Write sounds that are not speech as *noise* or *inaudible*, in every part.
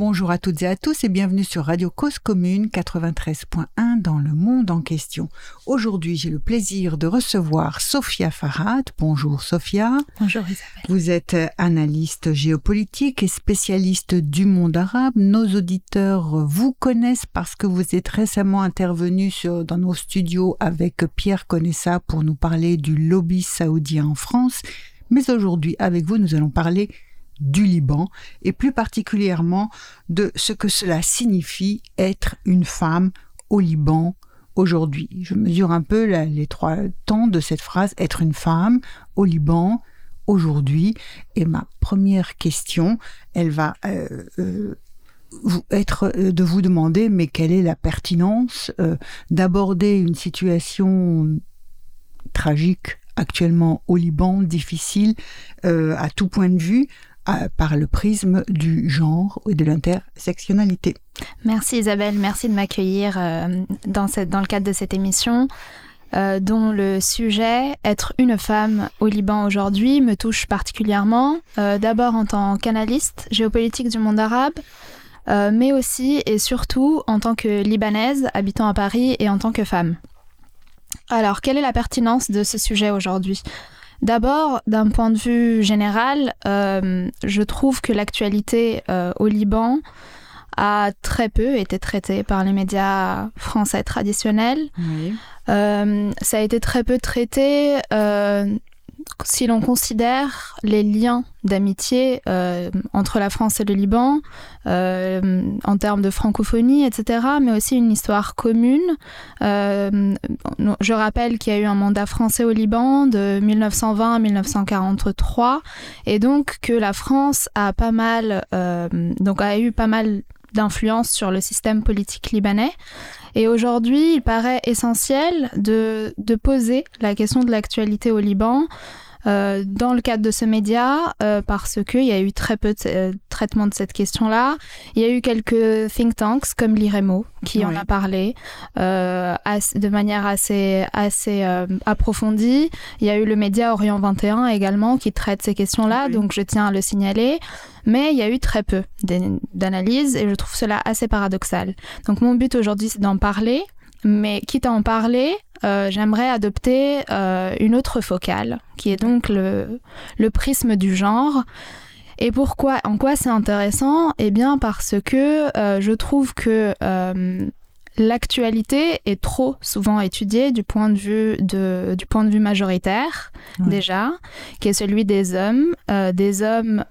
Bonjour à toutes et à tous et bienvenue sur Radio Cause Commune 93.1 dans le monde en question. Aujourd'hui, j'ai le plaisir de recevoir Sophia Farad. Bonjour Sophia. Bonjour Isabelle. Vous êtes analyste géopolitique et spécialiste du monde arabe. Nos auditeurs vous connaissent parce que vous êtes récemment intervenu sur, dans nos studios avec Pierre Conessa pour nous parler du lobby saoudien en France. Mais aujourd'hui, avec vous, nous allons parler du Liban et plus particulièrement de ce que cela signifie être une femme au Liban aujourd'hui. Je mesure un peu les trois temps de cette phrase être une femme au Liban aujourd'hui et ma première question, elle va euh, euh, être euh, de vous demander mais quelle est la pertinence d'aborder une situation tragique actuellement au Liban, difficile à tout point de vue, par le prisme du genre et de l'intersectionnalité. Merci Isabelle, merci de m'accueillir euh, dans, le cadre de cette émission. Euh, dont le sujet être une femme au Liban aujourd'hui me touche particulièrement, euh, d'abord en tant qu'analyste géopolitique du monde arabe, mais aussi et surtout en tant que libanaise habitant à Paris et en tant que femme. Alors, quelle est la pertinence de ce sujet aujourd'hui? D'abord, d'un point de vue général, euh, je trouve que l'actualité euh, au Liban a très peu été traitée par les médias français traditionnels. Euh, ça a été très peu traité si l'on considère les liens d'amitié euh, entre la France et le Liban, euh, en termes de francophonie, etc., mais aussi une histoire commune. Euh, je rappelle qu'il y a eu un mandat français au Liban de 1920 à 1943, et donc que la France a pas mal, donc a eu pas mal d'influence sur le système politique libanais. Et aujourd'hui, il paraît essentiel de, de poser la question de l'actualité au Liban euh, dans le cadre de ce média euh, parce qu'il y a eu très peu de euh, traitement de cette question-là. Il y a eu quelques think tanks comme l'IREMO qui en a parlé de manière assez, assez approfondie. Il y a eu le média Orient 21 également qui traite ces questions-là, donc je tiens à le signaler. Mais il y a eu très peu d'analyses et je trouve cela assez paradoxal. Donc mon but aujourd'hui, c'est d'en parler, mais quitte à en parler, euh, j'aimerais adopter euh, une autre focale, qui est donc le, le prisme du genre. Et pourquoi En quoi c'est intéressant? Eh bien parce que euh, je trouve que l'actualité est trop souvent étudiée du point de vue, de, du point de vue majoritaire, déjà, qui est celui des hommes, des hommes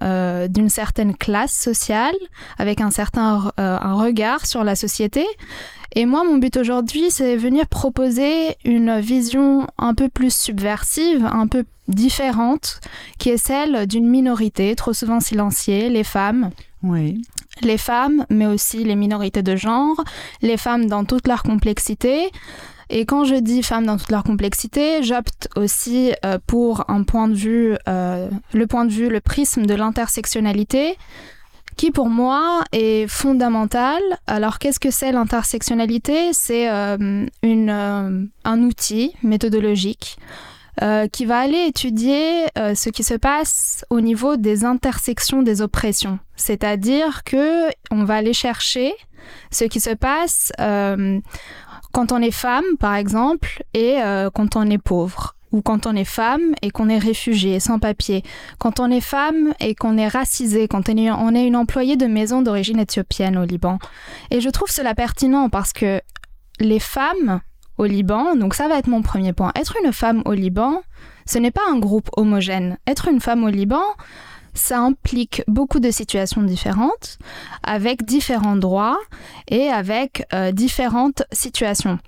d'une certaine classe sociale, avec un certain un regard sur la société. Et moi, mon but aujourd'hui, c'est venir proposer une vision un peu plus subversive, un peu différente, qui est celle d'une minorité trop souvent silenciée, les femmes. Oui. Les femmes, mais aussi les minorités de genre, les femmes dans toute leur complexité. Et quand je dis femmes dans toute leur complexité, j'opte aussi euh, pour un point de vue, euh, le point de vue, le prisme de l'intersectionnalité, qui pour moi est fondamental. Alors qu'est-ce que c'est l'intersectionnalité? C'est euh, un outil méthodologique euh, qui va aller étudier ce qui se passe au niveau des intersections des oppressions. C'est-à-dire que on va aller chercher ce qui se passe quand on est femme, par exemple, et quand on est pauvre ou quand on est femme et qu'on est réfugié, sans papier, quand on est femme et qu'on est racisé, quand on est une employée de maison d'origine éthiopienne au Liban. Et je trouve cela pertinent parce que les femmes au Liban, donc ça va être mon premier point, être une femme au Liban, ce n'est pas un groupe homogène. Être une femme au Liban, ça implique beaucoup de situations différentes, avec différents droits et avec euh, différentes situations.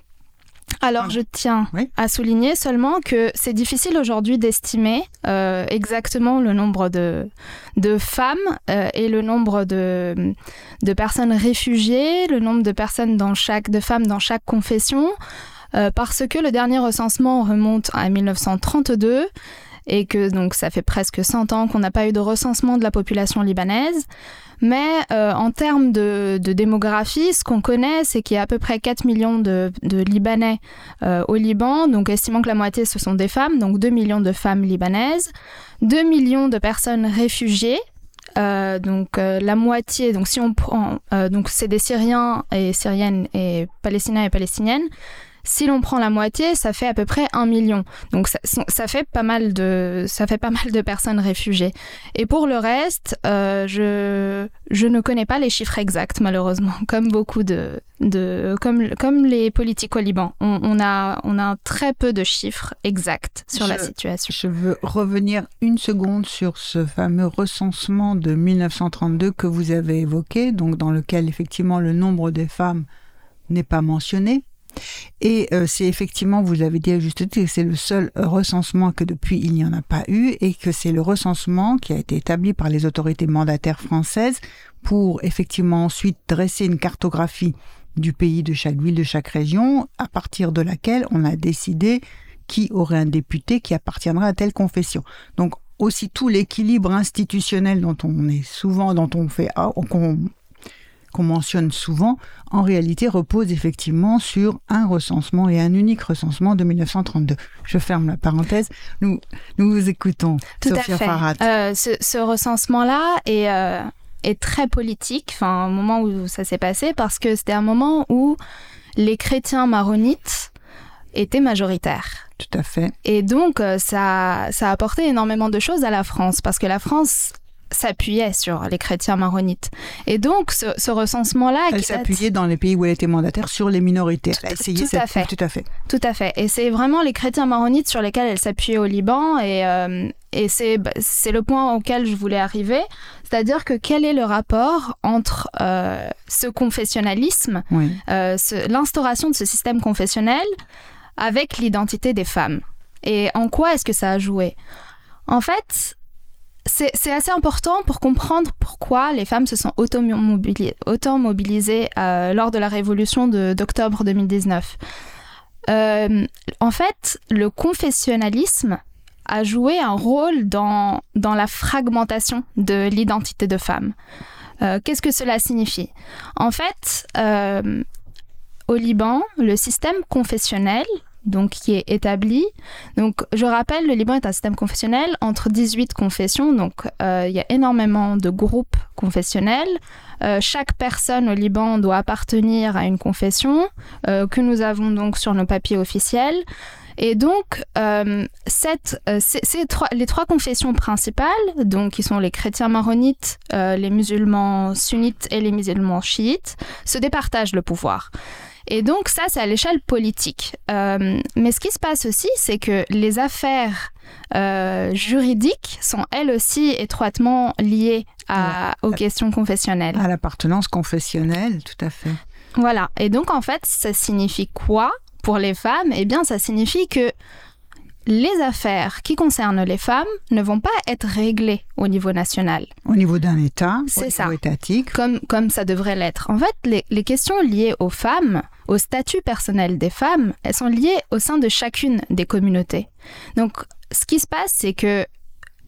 Alors, je tiens à souligner seulement que c'est difficile aujourd'hui d'estimer euh, exactement le nombre de, de femmes euh, et le nombre de, de personnes réfugiées, le nombre de personnes dans chaque, de femmes dans chaque confession, euh, parce que le dernier recensement remonte à 1932 et que donc ça fait presque 100 ans qu'on n'a pas eu de recensement de la population libanaise. Mais euh, en termes de, démographie, ce qu'on connaît, c'est qu'il y a à peu près 4 millions de, Libanais euh, au Liban, donc estimant que la moitié ce sont des femmes, donc 2 millions de femmes libanaises, 2 millions de personnes réfugiées, donc la moitié, donc si on prend, donc c'est des Syriens et Syriennes et Palestiniens et Palestiniennes. Si l'on prend la moitié, ça fait à peu près un million. Donc ça, fait pas mal de ça fait pas mal de personnes réfugiées. Et pour le reste, euh, je je ne connais pas les chiffres exacts malheureusement, *laughs* comme beaucoup de de comme comme les politiques au Liban. On, a on a très peu de chiffres exacts sur la situation. Je veux revenir une seconde sur ce fameux recensement de 1932 que vous avez évoqué, donc dans lequel effectivement le nombre des femmes n'est pas mentionné. Et euh, c'est effectivement, vous avez dit à juste titre, que c'est le seul recensement que depuis il n'y en a pas eu et que c'est le recensement qui a été établi par les autorités mandataires françaises pour effectivement ensuite dresser une cartographie du pays, de chaque ville, de chaque région, à partir de laquelle on a décidé qui aurait un député qui appartiendrait à telle confession. Donc aussi tout l'équilibre institutionnel dont on est souvent, dont on fait, ah, qu'on mentionne souvent, en réalité repose effectivement sur un recensement et un unique recensement de 1932. Je ferme la parenthèse. Nous, nous vous écoutons, Tout Sophia à fait. Euh, ce, recensement-là est, euh, est très politique, enfin, au moment où ça s'est passé, parce que c'était un moment où les chrétiens maronites étaient majoritaires. Tout à fait. Et donc, euh, ça, ça a apporté énormément de choses à la France, parce que la France s'appuyait sur les chrétiens maronites. Et donc, ce, recensement-là... Elle s'appuyait dans les pays où elle était mandataire sur les minorités. Elle a essayé tout, à fait. tout à fait. Tout à fait. Et c'est vraiment les chrétiens maronites sur lesquels elle s'appuyait au Liban. Et, euh, et c'est, bah, c'est le point auquel je voulais arriver. C'est-à-dire que quel est le rapport entre euh, ce confessionnalisme, euh, l'instauration de ce système confessionnel avec l'identité des femmes? Et en quoi est-ce que ça a joué? En fait, c'est assez important pour comprendre pourquoi les femmes se sont autant mobilisées euh, lors de la révolution d'octobre 2019. Euh, en fait, le confessionnalisme a joué un rôle dans, dans la fragmentation de l'identité de femme. Euh, qu'est-ce que cela signifie? En fait, au Liban, le système confessionnel donc qui est établi. Donc je rappelle, le Liban est un système confessionnel entre 18 confessions, donc euh, il y a énormément de groupes confessionnels. Euh, chaque personne au Liban doit appartenir à une confession euh, que nous avons donc sur nos papiers officiels. Et donc, trois, les trois confessions principales, donc qui sont les chrétiens maronites, les musulmans sunnites et les musulmans chiites, se départagent le pouvoir. Et donc ça, c'est à l'échelle politique. Euh, mais ce qui se passe aussi, c'est que les affaires euh, juridiques sont elles aussi étroitement liées aux questions confessionnelles. À l'appartenance confessionnelle, tout à fait. Voilà. Et donc en fait, ça signifie quoi pour les femmes? Eh bien, ça signifie que les affaires qui concernent les femmes ne vont pas être réglées au niveau national. Au niveau d'un État, c'est ça. étatique. Comme, comme ça devrait l'être. En fait, les, les, questions liées aux femmes, au statut personnel des femmes, elles sont liées au sein de chacune des communautés. Donc, ce qui se passe, c'est que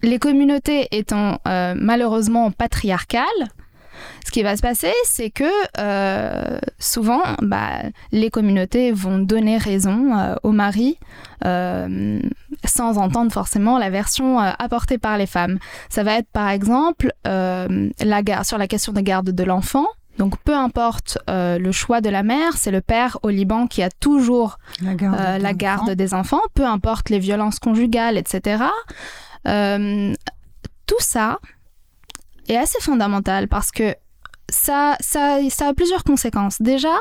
les communautés étant euh, malheureusement patriarcales, ce qui va se passer, c'est que euh, souvent, bah, les communautés vont donner raison euh, au mari euh, sans entendre forcément la version apportée par les femmes. Ça va être par exemple la sur la question de garde de l'enfant. Donc peu importe le choix de la mère, c'est le père au Liban qui a toujours la garde, la garde des enfants, peu importe les violences conjugales, etc. tout ça, est assez fondamental parce que ça, ça, ça a plusieurs conséquences. Déjà,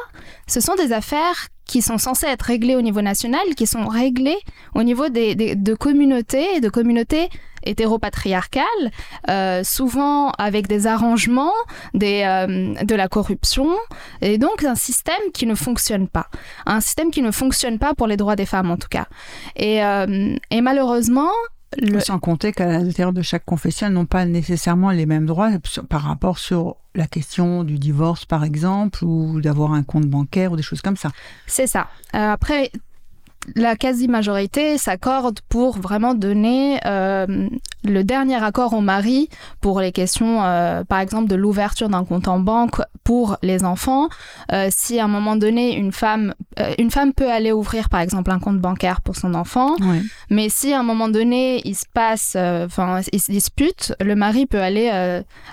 ce sont des affaires qui sont censées être réglées au niveau national, qui sont réglées au niveau des, de communautés, de communautés hétéropatriarcales, euh, souvent avec des arrangements, des, euh, de la corruption, et donc un système qui ne fonctionne pas. Un système qui ne fonctionne pas pour les droits des femmes en tout cas. Et, euh, et malheureusement, sans compter qu'à l'intérieur de chaque confession, elles n'ont pas nécessairement les mêmes droits par rapport sur la question du divorce, par exemple, ou d'avoir un compte bancaire ou des choses comme ça. C'est ça. Euh, après, la quasi-majorité s'accorde pour vraiment donner euh, le dernier accord au mari pour les questions, euh, par exemple, de l'ouverture d'un compte en banque pour les enfants. Euh, si à un moment donné, une femme, une femme peut aller ouvrir, par exemple, un compte bancaire pour son enfant, mais si à un moment donné, il se passe, enfin, il se dispute, le mari peut aller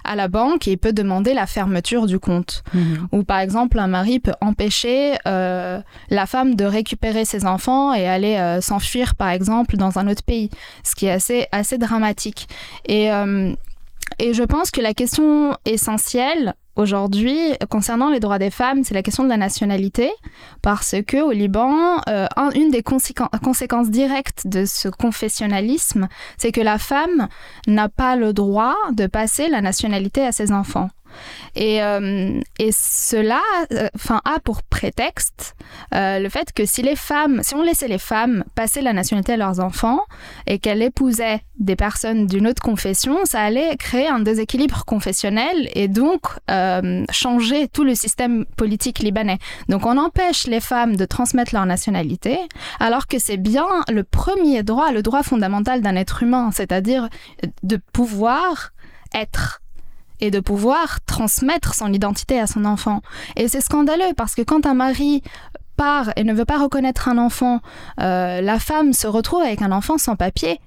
à la banque et peut demander la fermeture du compte. Mhm. Ou par exemple, un mari peut empêcher la femme de récupérer ses enfants et aller euh, s'enfuir, par exemple, dans un autre pays, ce qui est assez, assez dramatique. Et, euh, et je pense que la question essentielle aujourd'hui concernant les droits des femmes, c'est la question de la nationalité, parce que au Liban, euh, une des conséquences directes de ce confessionnalisme, c'est que la femme n'a pas le droit de passer la nationalité à ses enfants. Et, euh, et cela euh, a pour prétexte euh, le fait que si les femmes, si on laissait les femmes passer la nationalité à leurs enfants et qu'elles épousaient des personnes d'une autre confession, ça allait créer un déséquilibre confessionnel et donc changer tout le système politique libanais. Donc on empêche les femmes de transmettre leur nationalité alors que c'est bien le premier droit, le droit fondamental d'un être humain, c'est-à-dire de pouvoir être et de pouvoir transmettre son identité à son enfant. Et c'est scandaleux parce que quand un mari part et ne veut pas reconnaître un enfant, euh, la femme se retrouve avec un enfant sans papier.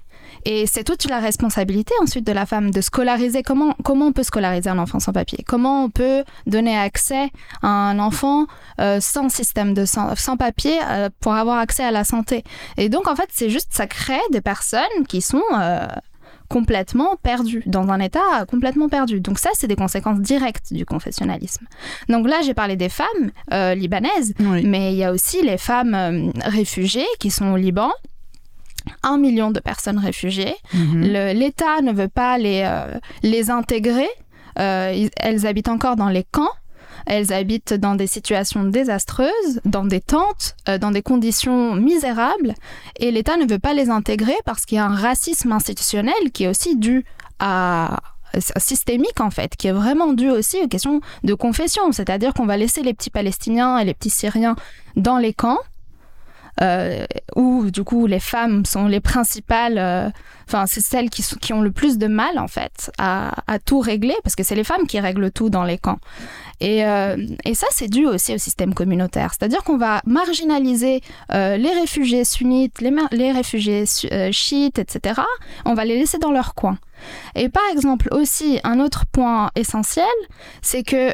Et c'est toute la responsabilité ensuite de la femme de scolariser. Comment, comment on peut scolariser un enfant sans papier? Comment on peut donner accès à un enfant euh, sans système de sans, sans papier euh, pour avoir accès à la santé? Et donc en fait, c'est juste ça crée des personnes qui sont complètement perdu, dans un état complètement perdu. Donc ça, c'est des conséquences directes du confessionnalisme. Donc là, j'ai parlé des femmes euh, libanaises, mais il y a aussi les femmes euh, réfugiées qui sont au Liban. Un million de personnes réfugiées. Mhm. L'État ne veut pas les, euh, les intégrer. elles habitent encore dans les camps. Elles habitent dans des situations désastreuses, dans des tentes, euh, dans des conditions misérables, et l'État ne veut pas les intégrer parce qu'il y a un racisme institutionnel qui est aussi dû à systémique en fait, qui est vraiment dû aussi aux questions de confession, c'est-à-dire qu'on va laisser les petits Palestiniens et les petits Syriens dans les camps, euh, où du coup les femmes sont les principales, euh, enfin c'est celles qui, ont le plus de mal en fait à, tout régler, parce que c'est les femmes qui règlent tout dans les camps. Et, euh, ça, c'est dû aussi au système communautaire. C'est-à-dire qu'on va marginaliser euh, les réfugiés sunnites, les, réfugiés chiites, etc. On va les laisser dans leur coin. Et par exemple, aussi, un autre point essentiel, c'est que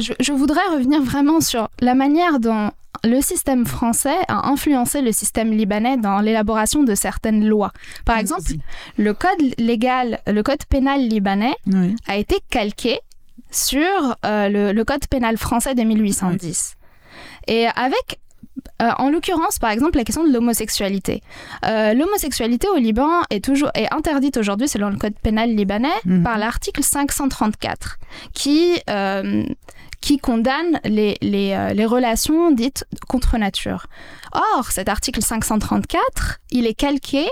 je, je, voudrais revenir vraiment sur la manière dont le système français a influencé le système libanais dans l'élaboration de certaines lois. Par exemple, le code légal, le code pénal libanais a été calqué sur euh, le, code pénal français de 1810. Et avec euh, en l'occurrence, par exemple, la question de l'homosexualité. Euh, l'homosexualité au Liban est toujours est interdite aujourd'hui selon le code pénal libanais mhm. par l'article 534, qui qui condamne les, les, les, relations dites contre nature. Or, cet article 534, il est calqué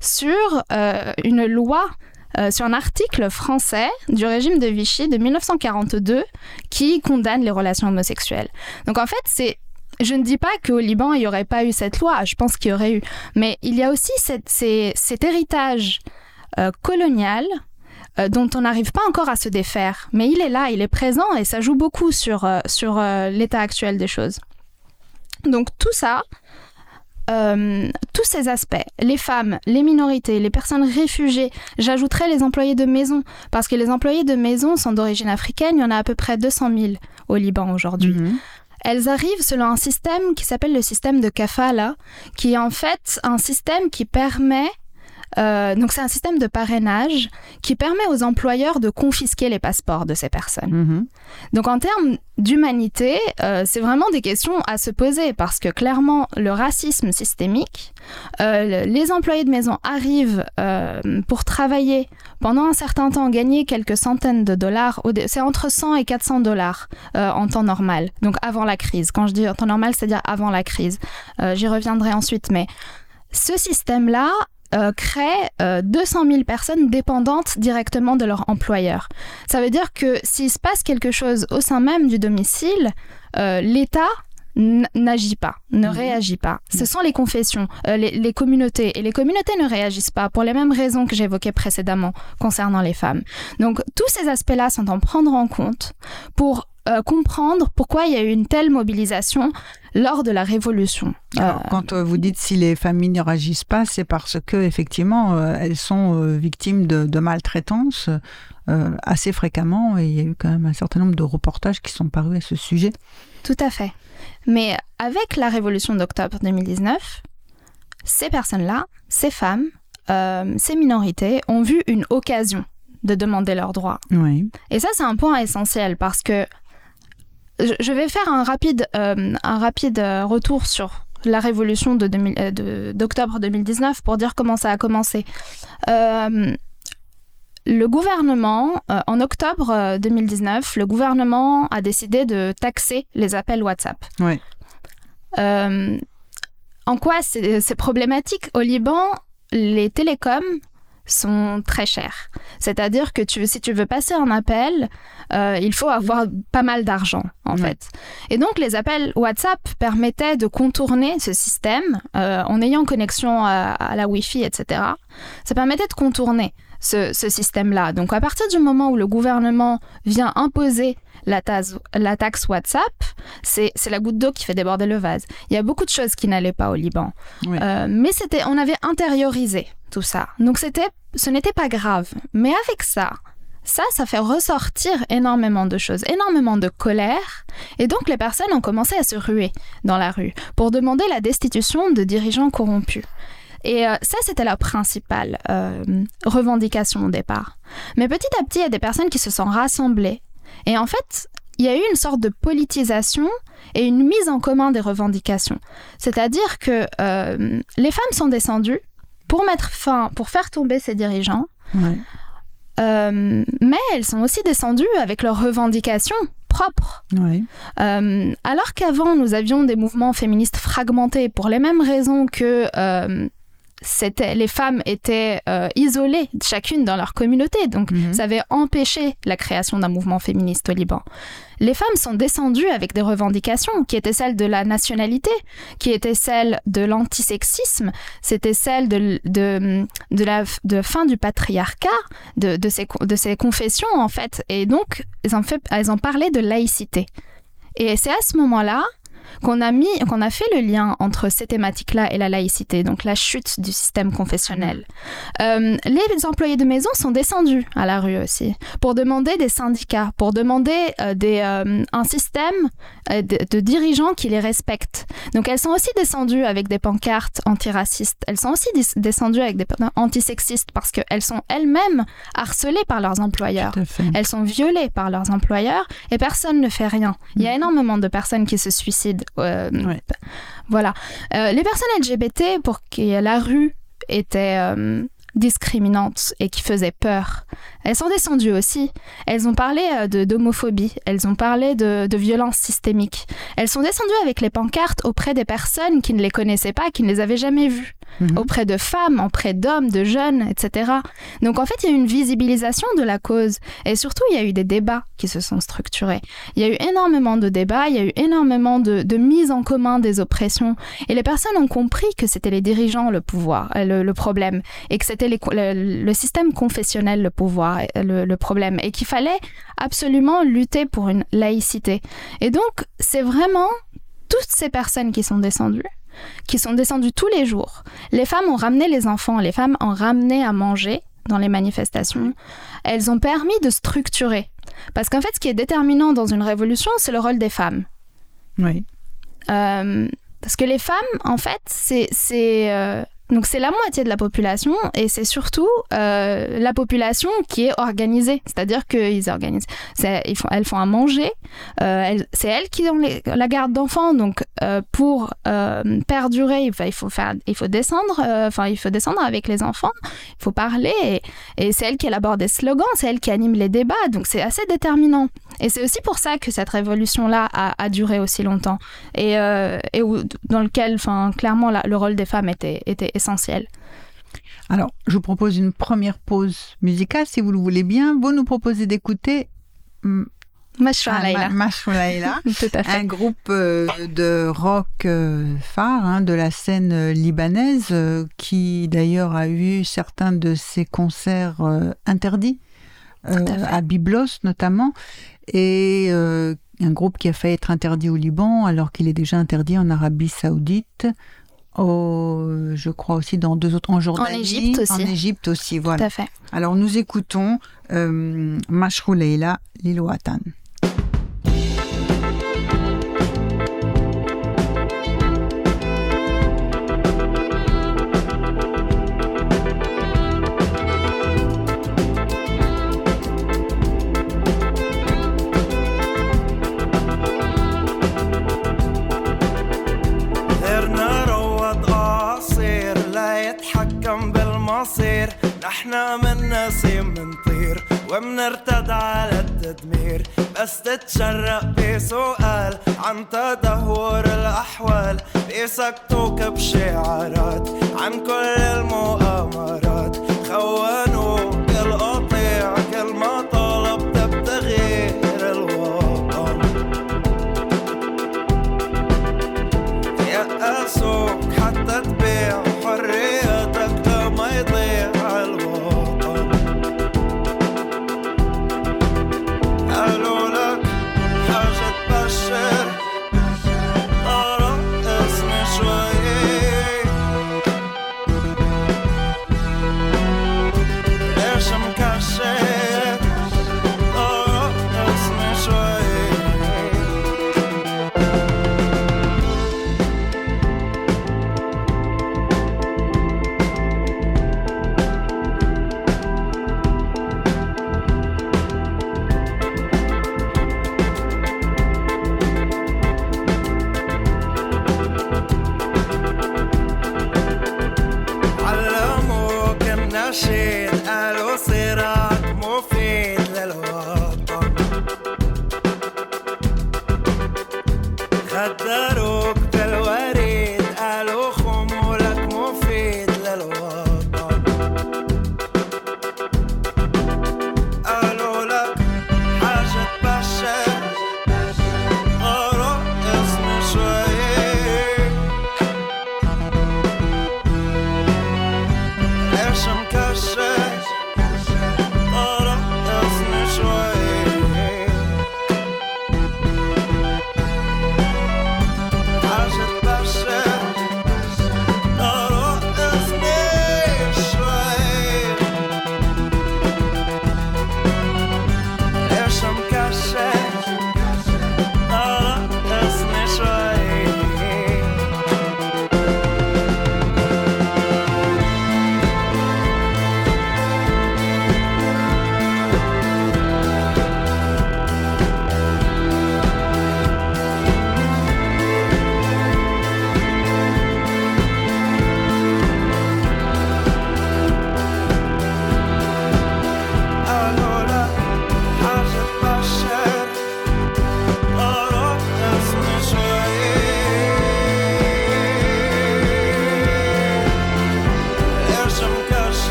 sur une loi euh, sur un article français du régime de Vichy de 1942 qui condamne les relations homosexuelles. Donc en fait, c'est je ne dis pas qu'au Liban, il n'y aurait pas eu cette loi, je pense qu'il y aurait eu. Mais il y a aussi cet héritage euh, colonial euh, dont on n'arrive pas encore à se défaire. Mais il est là, il est présent et ça joue beaucoup sur, sur l'état actuel des choses. Donc tout ça, euh, tous ces aspects, les femmes, les minorités, les personnes réfugiées, j'ajouterais les employés de maison, parce que les employés de maison sont d'origine africaine, il y en a à peu près 200 000 au Liban aujourd'hui. Mhm. Elles arrivent selon un système qui s'appelle le système de kafala, qui est en fait un système qui permet euh, donc c'est un système de parrainage qui permet aux employeurs de confisquer les passeports de ces personnes. Mhm. Donc en termes d'humanité, euh, c'est vraiment des questions à se poser parce que clairement le racisme systémique, euh, les employés de maison arrivent pour travailler pendant un certain temps, gagner quelques centaines de dollars, c'est entre 100 et 400 dollars en temps normal, donc avant la crise. Quand je dis en temps normal, c'est-à-dire avant la crise. J'y reviendrai ensuite, mais ce système-là euh, crée 200 euh, 000 personnes dépendantes directement de leur employeur. Ça veut dire que s'il se passe quelque chose au sein même du domicile, euh, l'État n'agit pas, ne Mhm. réagit pas. Ce sont les confessions, euh, les, les communautés. Et les communautés ne réagissent pas pour les mêmes raisons que j'évoquais précédemment concernant les femmes. Donc tous ces aspects-là sont à prendre en compte pour euh, comprendre pourquoi il y a eu une telle mobilisation lors de la Révolution. Alors, Euh, quand euh, vous dites si les familles ne réagissent pas, c'est parce que effectivement, elles sont victimes de, de maltraitance assez fréquemment, et il y a eu quand même un certain nombre de reportages qui sont parus à ce sujet. Tout à fait. Mais avec la révolution d'octobre 2019, ces personnes-là, ces femmes, euh, ces minorités ont vu une occasion de demander leurs droits. Oui. Et ça, c'est un point essentiel parce que je vais faire un rapide, euh, un rapide euh, retour sur la révolution de 2000 euh, de- d'octobre 2019 pour dire comment ça a commencé. Euh, le gouvernement, euh, en octobre euh, 2019, le gouvernement a décidé de taxer les appels WhatsApp. Euh, en quoi c'est problématique? Au Liban, les télécoms sont très chers. C'est-à-dire que tu, si tu veux passer un appel, euh, il faut avoir pas mal d'argent, en Ouais. fait. Et donc, les appels WhatsApp permettaient de contourner ce système euh, en ayant connexion à, à la Wi-Fi, etc. Ça permettait de contourner ce, ce système-là. Donc, à partir du moment où le gouvernement vient imposer la, taxe- la taxe WhatsApp, c'est c'est la goutte d'eau qui fait déborder le vase. Il y a beaucoup de choses qui n'allaient pas au Liban. Oui. Euh, mais c'était, on avait intériorisé ça. Donc c'était, ce n'était pas grave. Mais avec ça, ça, ça fait ressortir énormément de choses, énormément de colère. Et donc les personnes ont commencé à se ruer dans la rue pour demander la destitution de dirigeants corrompus. Et euh, ça, c'était la principale euh, revendication au départ. Mais petit à petit, il y a des personnes qui se sont rassemblées. Et en fait, il y a eu une sorte de politisation et une mise en commun des revendications. C'est-à-dire que euh, les femmes sont descendues pour mettre fin, pour faire tomber ces dirigeants, Ouais. euh, mais elles sont aussi descendues avec leurs revendications propres. Euh, alors qu'avant, nous avions des mouvements féministes fragmentés pour les mêmes raisons que euh, les femmes étaient isolées, chacune dans leur communauté. Donc, Mhm. ça avait empêché la création d'un mouvement féministe au Liban. Les femmes sont descendues avec des revendications qui étaient celles de la nationalité, qui étaient celles de l'antisexisme, c'était celles de, la fin du patriarcat, de, ces, confessions en fait. Et donc, elles elles ont parlé de laïcité. Et c'est à ce moment-là qu'on a mis, qu'on a fait le lien entre ces thématiques-là et la laïcité, donc la chute du système confessionnel. Euh, les employés de maison sont descendus à la rue aussi pour demander des syndicats, pour demander euh, des, euh, un système de, de dirigeants qui les respectent. Donc elles sont aussi descendues avec des pancartes antiracistes. Elles sont aussi descendues avec des pancartes antisexistes parce qu'elles sont elles-mêmes harcelées par leurs employeurs. Elles sont violées par leurs employeurs et personne ne fait rien. Il y a énormément de personnes qui se suicident. Euh, Ouais. Voilà. Euh, les personnes LGBT, pour qui la rue était euh, discriminante et qui faisait peur, elles sont descendues aussi. Elles ont parlé euh, d'homophobie, elles ont parlé de, de violence systémique. Elles sont descendues avec les pancartes auprès des personnes qui ne les connaissaient pas, qui ne les avaient jamais vues Mhm. auprès de femmes, auprès d'hommes, de jeunes, etc. Donc en fait, il y a eu une visibilisation de la cause et surtout, il y a eu des débats qui se sont structurés. Il y a eu énormément de débats, il y a eu énormément de, de mise en commun des oppressions et les personnes ont compris que c'était les dirigeants le pouvoir, euh, le, le problème et que c'était le système confessionnel le pouvoir, le, le problème et qu'il fallait absolument lutter pour une laïcité. Et donc, c'est vraiment toutes ces personnes qui sont descendues qui sont descendues tous les jours. Les femmes ont ramené les enfants, les femmes ont ramené à manger dans les manifestations. Elles ont permis de structurer. Parce qu'en fait, ce qui est déterminant dans une révolution, c'est le rôle des femmes. Oui. Euh, parce que les femmes, en fait, c'est c'est euh, donc c'est la moitié de la population et c'est surtout euh, la population qui est organisée. C'est-à-dire qu'ils organisent, font, elles font à manger. euh, elles- c'est elles qui ont la garde d'enfants. Donc euh, pour perdurer, il faut, descendre. Enfin, il faut descendre avec les enfants. Il faut parler et, c'est elle qui élabore des slogans. C'est elle qui anime les débats. Donc c'est assez déterminant. Et c'est aussi pour ça que cette révolution-là a, a duré aussi longtemps et, euh, et où- dans lequel, enfin, clairement, la- le rôle des femmes était, était essentiel. Alors, je vous propose une première pause musicale, si vous le voulez bien. Vous nous proposez d'écouter hum, Laila. *laughs* Tout à fait. Un groupe euh, de rock euh, phare hein, de la scène libanaise qui d'ailleurs a eu certains de ses concerts interdits euh, à à Byblos notamment et euh, un groupe qui a fait être interdit au Liban alors qu'il est déjà interdit en Arabie Saoudite. Au, je crois aussi dans deux autres en Jordanie, Égypte aussi. en Égypte aussi, Tout voilà. à fait. Alors nous écoutons euh, Mashrou Leila Liloatan. بالمصير نحنا من نسيم منطير ومنرتد على التدمير. بس تتشرق بسؤال عن تدهور الأحوال. بيسكتوك بشعارات عن كل المؤامرات. خونوك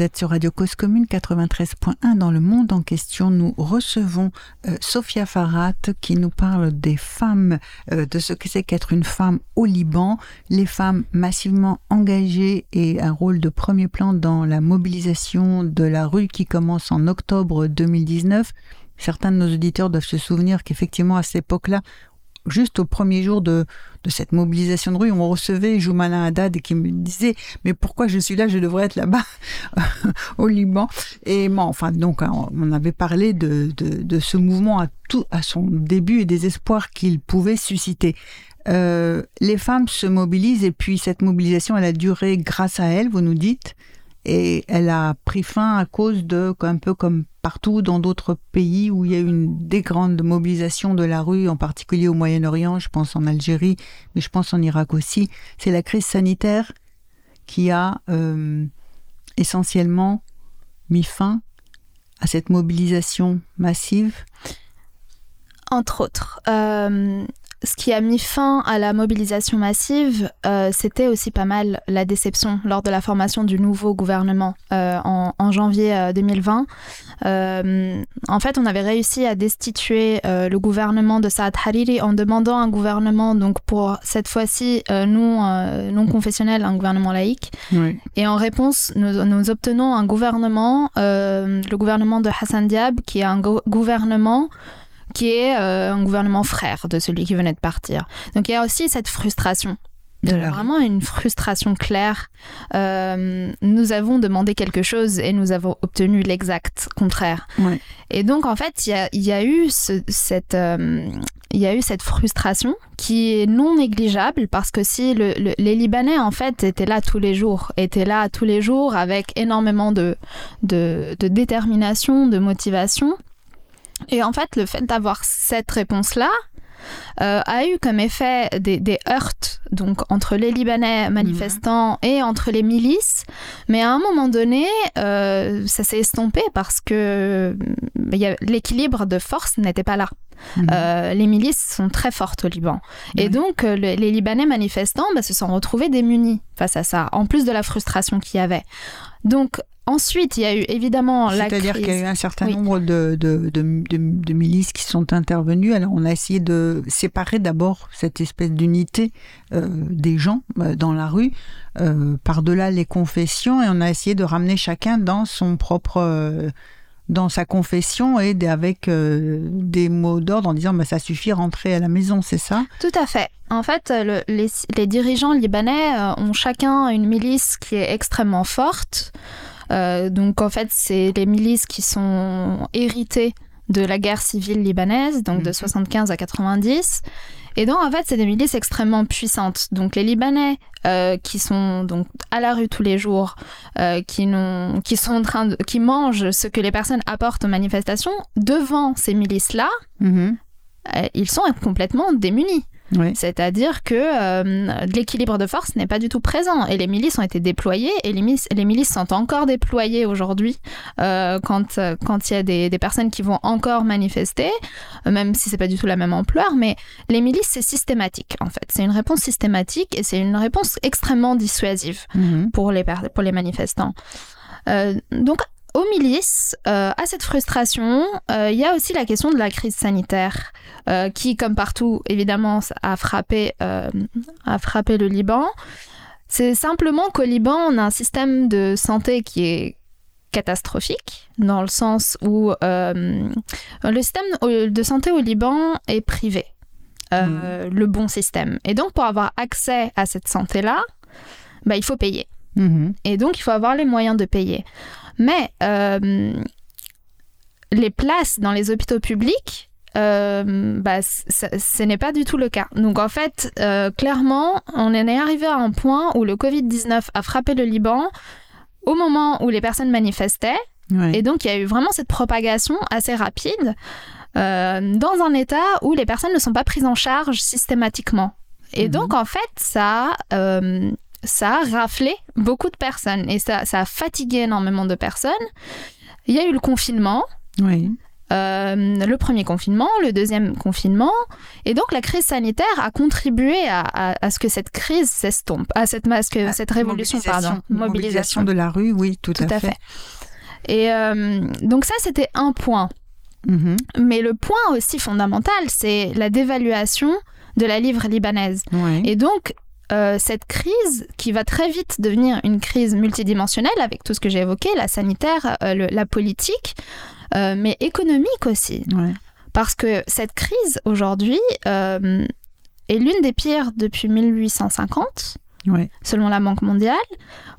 Vous êtes sur Radio Cause Commune 93.1 dans le monde en question. Nous recevons euh, Sophia Farhat qui nous parle des femmes, euh, de ce que c'est qu'être une femme au Liban, les femmes massivement engagées et un rôle de premier plan dans la mobilisation de la rue qui commence en octobre 2019. Certains de nos auditeurs doivent se souvenir qu'effectivement à cette époque-là, juste au premier jour de, de cette mobilisation de rue, on recevait Joumana Haddad qui me disait mais pourquoi je suis là, je devrais être là-bas *laughs* au Liban. Et bon, enfin donc hein, on avait parlé de, de, ce mouvement à tout à son début et des espoirs qu'il pouvait susciter. Euh, les femmes se mobilisent et puis cette mobilisation elle a duré grâce à elles, vous nous dites, et elle a pris fin à cause de un peu comme partout dans d'autres pays où il y a eu une des grandes mobilisations de la rue, en particulier au Moyen-Orient, je pense en Algérie, mais je pense en Irak aussi, c'est la crise sanitaire qui a euh, essentiellement mis fin à cette mobilisation massive Entre autres. Euh, ce qui a mis fin à la mobilisation massive, euh, c'était aussi pas mal la déception lors de la formation du nouveau gouvernement euh, en, en janvier euh, 2020. Euh, en fait, on avait réussi à destituer euh, le gouvernement de Saad Hariri en demandant un gouvernement, donc pour cette fois-ci euh, non, euh, non confessionnel, un gouvernement laïque. Oui. Et en réponse, nous, nous obtenons un gouvernement, euh, le gouvernement de Hassan Diab, qui est un go- gouvernement qui est euh, un gouvernement frère de celui qui venait de partir. Donc il y a aussi cette frustration. De la- Vraiment une frustration claire. Euh, nous avons demandé quelque chose et nous avons obtenu l'exact contraire. Ouais. Et donc en fait, il y a, il y a eu ce- cette, euh, il y a eu cette frustration qui est non négligeable parce que si le- le- les Libanais en fait étaient là tous les jours, étaient là tous les jours avec énormément de, de, de détermination, de motivation. Et en fait, le fait d'avoir cette réponse-là euh, a eu comme effet des, des heurts donc entre les Libanais manifestants et entre les milices. Mais à un moment donné, euh, ça s'est estompé parce que euh, l'équilibre de force n'était pas là. Mhm. Euh, les milices sont très fortes au Liban. Et donc, euh, le- les Libanais manifestants bah, se sont retrouvés démunis face à ça, en plus de la frustration qu'il y avait. Donc, ensuite, il y a eu évidemment la C'est-à-dire crise. qu'il y a eu un certain Oui. nombre de, de, de, milices qui sont intervenues. Alors, on a essayé de séparer d'abord cette espèce d'unité euh, des gens euh, dans la rue, euh, par-delà les confessions, et on a essayé de ramener chacun dans son propre. dans sa confession et avec euh, des mots d'ordre en disant bah, ça suffit rentrer à la maison c'est ça? Tout à fait. En fait, le- les, les dirigeants libanais ont chacun une milice qui est extrêmement forte. Euh, donc, en fait, c'est les milices qui sont héritées de la guerre civile libanaise, donc de Mhm. 75 à 90. Et donc, en fait, c'est des milices extrêmement puissantes. Donc, les Libanais euh, qui sont donc à la rue tous les jours, euh, qui, sont en train de, qui mangent ce que les personnes apportent aux manifestations, devant ces milices-là, Mhm. euh, ils sont complètement démunis. Oui. C'est-à-dire que euh, l'équilibre de force n'est pas du tout présent. Et les milices ont été déployées, et les milices, les milices sont encore déployées aujourd'hui euh, quand euh, quand il y a des, des personnes qui vont encore manifester, même si c'est pas du tout la même ampleur. Mais les milices, c'est systématique, en fait. C'est une réponse systématique, et c'est une réponse extrêmement dissuasive Mhm. pour les, pour les manifestants. Euh, donc, aux milices, euh, à cette frustration, euh, il y a aussi la question de la crise sanitaire, euh, qui, comme partout, évidemment, a frappé, a frappé le Liban. C'est simplement qu'au Liban, on a un système de santé qui est catastrophique, dans le sens où le système de santé au Liban est privé, euh, le bon système. Et donc, pour avoir accès à cette santé-là, bah, il faut payer. Mhm. Et donc, il faut avoir les moyens de payer. Mais euh, les places dans les hôpitaux publics, euh, bah, ce n'est pas du tout le cas. Donc, en fait, euh, clairement, on en est arrivé à un point où le Covid-19 a frappé le Liban au moment où les personnes manifestaient. Ouais. Et donc, il y a eu vraiment cette propagation assez rapide euh, dans un état où les personnes ne sont pas prises en charge systématiquement. Et Mhm. donc, en fait, ça, a, ça a raflé beaucoup de personnes et ça, ça a fatigué énormément de personnes. Il y a eu le confinement, Oui. euh, le premier confinement, le deuxième confinement. Et donc, la crise sanitaire a contribué à, à- à ce que cette crise s'estompe, à cette, à ce que Ah, cette révolution, pardon, Mobilisation de la rue, oui, tout, Tout à fait. Et euh, donc ça, c'était un point. Mhm. Mais le point aussi fondamental, c'est la dévaluation de la livre libanaise. Ouais. Et donc, euh, cette crise qui va très vite devenir une crise multidimensionnelle avec tout ce que j'ai évoqué, la sanitaire, euh, le- la politique, euh, mais économique aussi. Ouais. Parce que cette crise aujourd'hui est l'une des pires depuis 1850 Ouais. selon la Banque mondiale.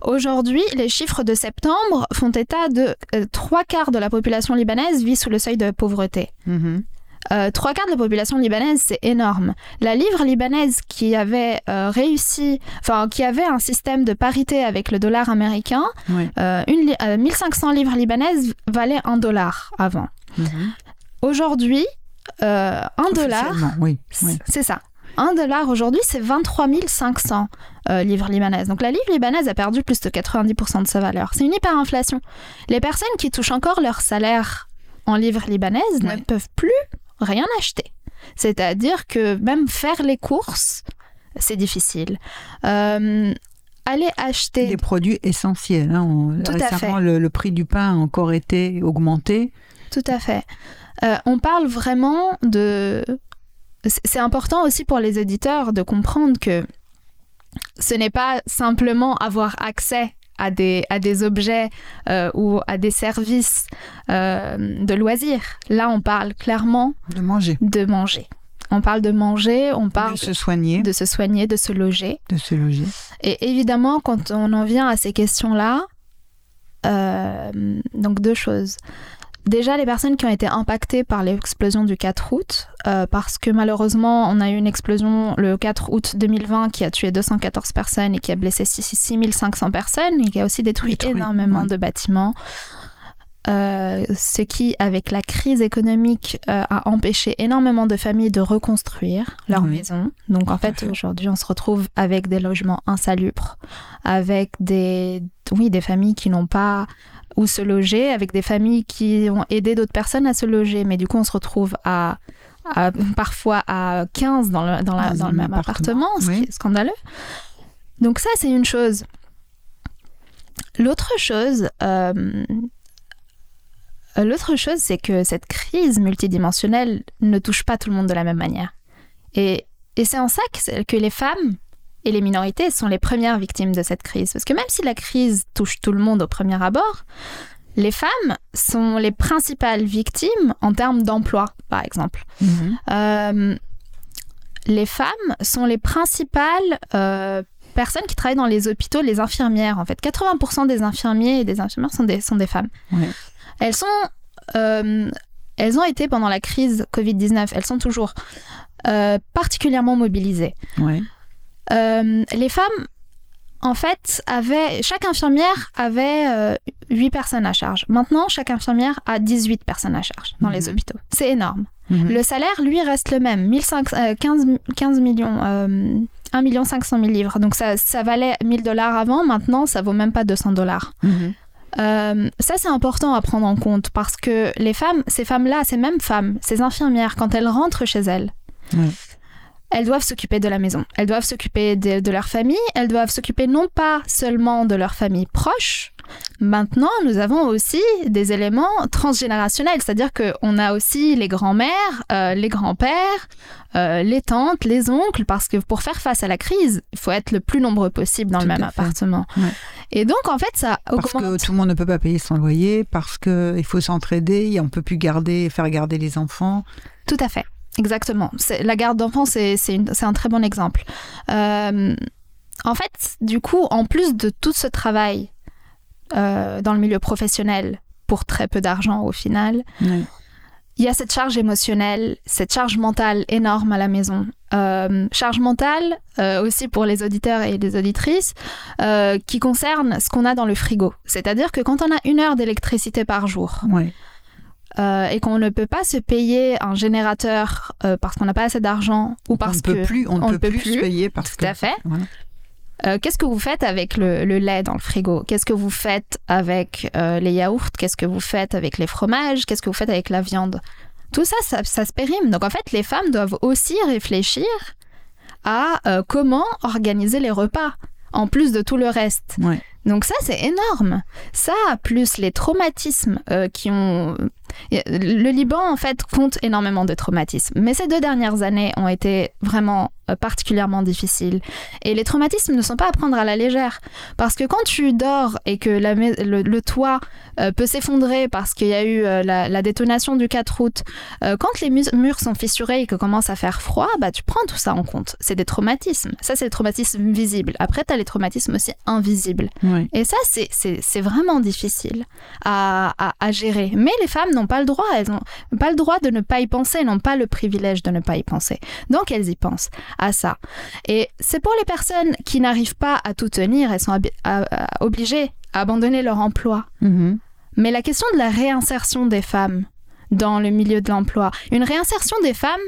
Aujourd'hui, les chiffres de septembre font état de trois quarts de la population libanaise vit sous le seuil de pauvreté. Mhm. Euh, trois quarts de la population libanaise, c'est énorme. La livre libanaise qui avait euh, réussi, enfin qui avait un système de parité avec le dollar américain, Ouais. euh, une li- euh, 1500 livres libanaises valaient un dollar avant. Mhm. Aujourd'hui, un dollar, Oui. oui. c'est ça. Un dollar aujourd'hui, c'est 23 500 euh, livres libanaises. Donc la livre libanaise a perdu plus de 90% de sa valeur. C'est une hyperinflation. Les personnes qui touchent encore leur salaire en livres libanaises ne peuvent plus rien acheter. C'est-à-dire que même faire les courses, c'est difficile. Euh, aller acheter... Des produits essentiels. hein. On- Tout à récemment, fait. Le, le prix du pain a encore été augmenté. Tout à fait. Euh, on parle vraiment de... C'est important aussi pour les éditeurs de comprendre que ce n'est pas simplement avoir accès à des, à des objets euh, ou à des services euh, de loisirs. Là, on parle clairement De manger, de manger. On parle de manger, on parle de se soigner, de se soigner, de se loger. de se loger. Et évidemment, quand on en vient à ces questions-là, euh, donc deux choses. Déjà, les personnes qui ont été impactées par l'explosion du 4 août, euh, parce que malheureusement, on a eu une explosion le 4 août 2020 qui a tué 214 personnes et qui a blessé 6 6500 personnes et qui a aussi détruit, Détruit, énormément ouais. de bâtiments. Euh, ce qui, avec la crise économique, euh, a empêché énormément de familles de reconstruire leur Oui. maison. Donc en fait. aujourd'hui, on se retrouve avec des logements insalubres, avec des, oui, des familles qui n'ont pas où se loger, avec des familles qui ont aidé d'autres personnes à se loger. Mais du coup, on se retrouve à, à- parfois à 15 dans le, dans la- Dans dans un le même appartement, appartement, ce oui. qui est scandaleux. Donc ça, c'est une chose. L'autre chose, euh, l'autre chose, c'est que cette crise multidimensionnelle ne touche pas tout le monde de la même manière. Et, et c'est en ça que, que les femmes et les minorités sont les premières victimes de cette crise. Parce que même si la crise touche tout le monde au premier abord, les femmes sont les principales victimes en termes d'emploi, par exemple. Mhm. Euh, les femmes sont les principales euh, personnes qui travaillent dans les hôpitaux, les infirmières. En fait, 80% des infirmiers et des infirmières sont des, sont des femmes. Elles sont, euh, elles ont été pendant la crise Covid-19, elles sont toujours particulièrement mobilisées. Euh, les femmes, en fait, avaient, chaque infirmière avait euh, 8 personnes à charge. Maintenant, chaque infirmière a 18 personnes à charge dans les Mhm. hôpitaux. C'est énorme. Mhm. Le salaire, lui, reste le même. 1500, euh, 15, 15 millions. Euh, 1 million 500 000 livres. Donc ça, ça valait 1000 dollars avant. Maintenant, ça vaut même pas 200 dollars. Mhm. Euh, ça, c'est important à prendre en compte parce que les femmes, ces femmes-là, ces mêmes femmes, ces infirmières, quand elles rentrent chez elles. Elles doivent s'occuper de la maison. Elles doivent s'occuper de, de leur famille. Elles doivent s'occuper non pas seulement de leur famille proche. Maintenant, nous avons aussi des éléments transgénérationnels, c'est-à-dire qu'on a aussi les grands-mères, euh, les grands-pères, euh, les tantes, les oncles, parce que pour faire face à la crise, il faut être le plus nombreux possible dans Tout le même appartement. Ouais. Et donc, en fait, ça Parce augmente. que tout le monde ne peut pas payer son loyer, parce qu'il faut s'entraider, on ne peut plus garder, faire garder les enfants. Tout à fait, exactement. La garde d'enfants, c'est un très bon exemple. Euh, en fait, du coup, en plus de tout ce travail euh, dans le milieu professionnel pour très peu d'argent au final, il y a cette charge émotionnelle, cette charge mentale énorme à la maison. Euh, charge mentale aussi pour les auditeurs et les auditrices qui concerne ce qu'on a dans le frigo. C'est-à-dire que quand on a une heure d'électricité par jour. Euh, et qu'on ne peut pas se payer un générateur euh, parce qu'on n'a pas assez d'argent ou on parce ne peut que plus, on ne peut plus, se payer parce Tout que. à fait. Voilà. Euh, qu'est-ce que vous faites avec le, le lait dans le frigo? Qu'est-ce que vous faites avec les yaourts? Qu'est-ce que vous faites avec les fromages? Qu'est-ce que vous faites avec la viande? Tout ça, ça, ça se périme. Donc en fait, les femmes doivent aussi réfléchir à comment organiser les repas en plus de tout le reste. Ouais. Donc ça, c'est énorme. Ça, plus les traumatismes euh, qui ont... Le Liban, en fait, compte énormément de traumatismes. Mais ces deux dernières années ont été vraiment euh, particulièrement difficiles. Et les traumatismes ne sont pas à prendre à la légère. Parce que quand tu dors et que le, toit euh, peut s'effondrer parce qu'il y a eu euh, la, détonation du 4 août, euh, quand les mu- murs sont fissurés et que commence à faire froid, bah, tu prends tout ça en compte. C'est des traumatismes. Ça, c'est les traumatismes visibles. Après, tu as les traumatismes aussi invisibles. Et ça, c'est- vraiment difficile à, à- à gérer. Mais les femmes n'ont pas le droit. Elles n'ont pas le droit de ne pas y penser, elles n'ont pas le privilège de ne pas y penser. Donc, elles y pensent à ça. Et c'est pour les personnes qui n'arrivent pas à tout tenir, elles sont à- obligées à abandonner leur emploi. Mhm. Mais la question de la réinsertion des femmes dans le milieu de l'emploi, une réinsertion des femmes,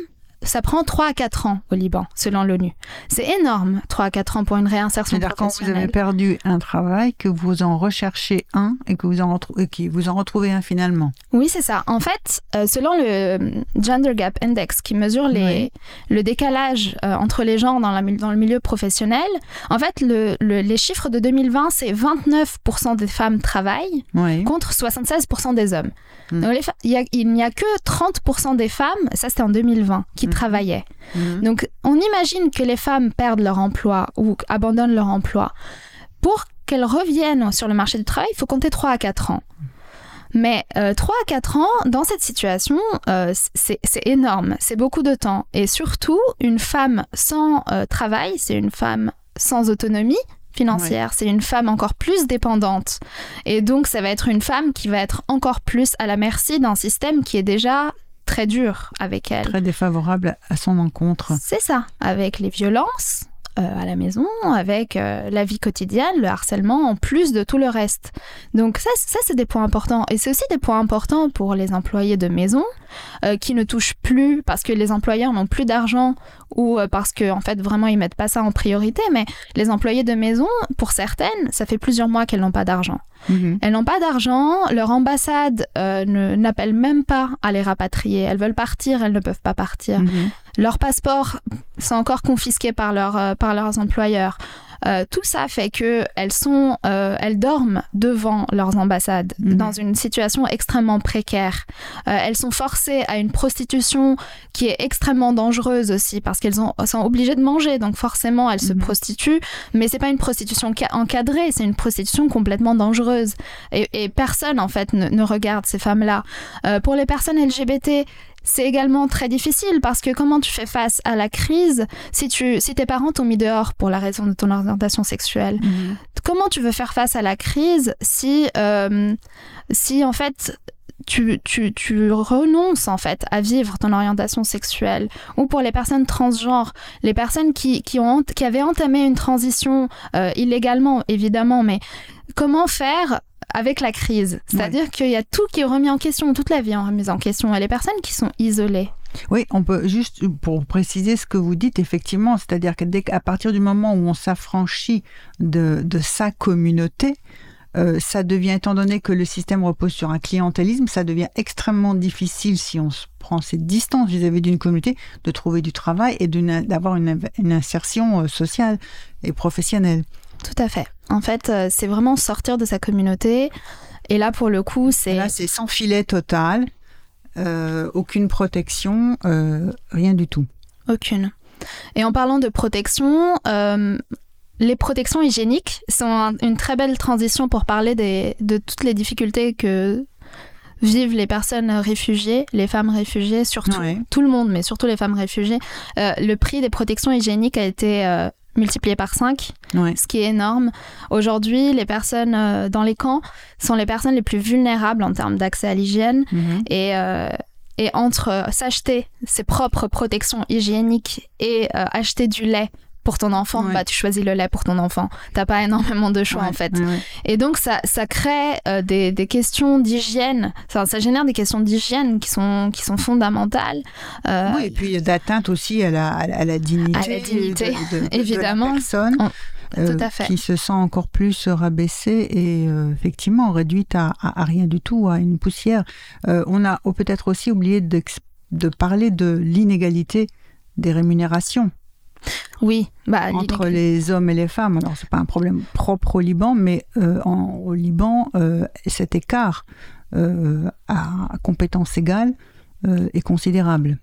ça prend 3 à 4 ans au Liban, selon l'ONU. C'est énorme, 3 à 4 ans pour une réinsertion C'est-à-dire quand vous avez perdu un travail, que vous en recherchez un et que vous en, retrou- et que vous en retrouvez un finalement. Oui, c'est ça. En fait, euh, selon le Gender Gap Index, qui mesure les, le décalage euh, entre les genres dans, la mil- dans le milieu professionnel, en fait, le- le- les chiffres de 2020, c'est 29% des femmes travaillent Oui. contre 76% des hommes. Mm. Donc, les fa- il y a- n'y a que 30% des femmes, ça c'était en 2020, qui. Travaillaient. Mhm. Donc, on imagine que les femmes perdent leur emploi ou abandonnent leur emploi. Pour qu'elles reviennent sur le marché du travail, il faut compter 3 à 4 ans. Mais euh, 3 à 4 ans, dans cette situation, euh, c'est c'est énorme, c'est beaucoup de temps. Et surtout, une femme sans euh, travail, c'est une femme sans autonomie financière, c'est une femme encore plus dépendante. Et donc, ça va être une femme qui va être encore plus à la merci d'un système qui est déjà très dur avec elle. Très défavorable à son encontre. C'est ça, avec les violences euh, à la maison, avec euh, la vie quotidienne, le harcèlement, en plus de tout le reste. Donc ça, ça c'est des points importants. Et c'est aussi des points importants pour les employés de maison euh, qui ne touchent plus parce que les employeurs n'ont plus d'argent ou parce que en fait vraiment ils mettent pas ça en priorité. Mais les employés de maison, pour certaines, ça fait plusieurs mois qu'elles n'ont pas d'argent. Mhm. Elles n'ont pas d'argent, leur ambassade euh, ne- n'appelle même pas à les rapatrier. Elles veulent partir, elles ne peuvent pas partir. Mhm. Leurs passeports sont encore confisqués par, leur, euh, par leurs employeurs. Euh, tout ça fait que elles sont, euh, elles dorment devant leurs ambassades Mhm. dans une situation extrêmement précaire. Euh, elles sont forcées à une prostitution qui est extrêmement dangereuse aussi parce qu'elles ont- sont obligées de manger, donc forcément elles se Mhm. prostituent. Mais c'est pas une prostitution ca- encadrée, c'est une prostitution complètement dangereuse. Et, et personne en fait ne, ne regarde ces femmes-là. Pour les personnes LGBT, c'est également très difficile parce que comment tu fais face à la crise si, tu, si tes parents t'ont mis dehors pour la raison de ton orientation sexuelle? Mhm. Comment tu veux faire face à la crise si, euh, si en fait tu, tu, tu renonces en fait à vivre ton orientation sexuelle? Ou pour les personnes transgenres, les personnes qui, qui, ont, qui avaient entamé une transition euh, illégalement évidemment, mais comment faire avec la crise C'est-à-dire qu'il y a tout qui est remis en question, toute la vie est remise en question et les personnes qui sont isolées. Oui, on peut juste pour préciser ce que vous dites effectivement, c'est-à-dire que dès qu'à partir du moment où on s'affranchit de, de sa communauté, euh, ça devient, étant donné que le système repose sur un clientélisme, ça devient extrêmement difficile si on se prend cette distance vis-à-vis d'une communauté de trouver du travail et d'avoir une, une insertion euh, sociale et professionnelle. Tout à fait. En fait, euh, c'est vraiment sortir de sa communauté. Et là, pour le coup, c'est Là, c'est sans filet total, euh, aucune protection, euh, rien du tout. aucune. Et en parlant de protection, euh, les protections hygiéniques sont un- une très belle transition pour parler des- de toutes les difficultés que vivent les personnes réfugiées, les femmes réfugiées, surtout Ouais. tout le monde, mais surtout les femmes réfugiées. Euh, le prix des protections hygiéniques a été euh, multiplié par 5. Ouais. ce qui est énorme. Aujourd'hui, les personnes euh, dans les camps sont les personnes les plus vulnérables en termes d'accès à l'hygiène Mhm. et, euh, et entre euh, s'acheter ses propres protections hygiéniques et acheter du lait pour ton enfant, Ouais. bah tu choisis le lait pour ton enfant. T'as pas énormément de choix Ouais, en fait. ouais. Et donc ça, ça crée euh, des, des questions d'hygiène, ça, ça génère des questions d'hygiène qui sont, qui sont fondamentales. Euh, Oui, et puis d'atteinte aussi à la, à la, dignité, À la dignité, de, de- de- de évidemment. la personne, On- euh, tout à fait. qui se sent encore plus rabaissée et euh, effectivement réduite à, à- à rien du tout, à une poussière. Euh, on a oh, peut-être aussi oublié de parler de l'inégalité des rémunérations oui, bah, entre les hommes et les femmes. Alors c'est pas un problème propre au Liban, mais euh, en- au Liban, euh, cet écart euh, à, à compétences égales est considérable.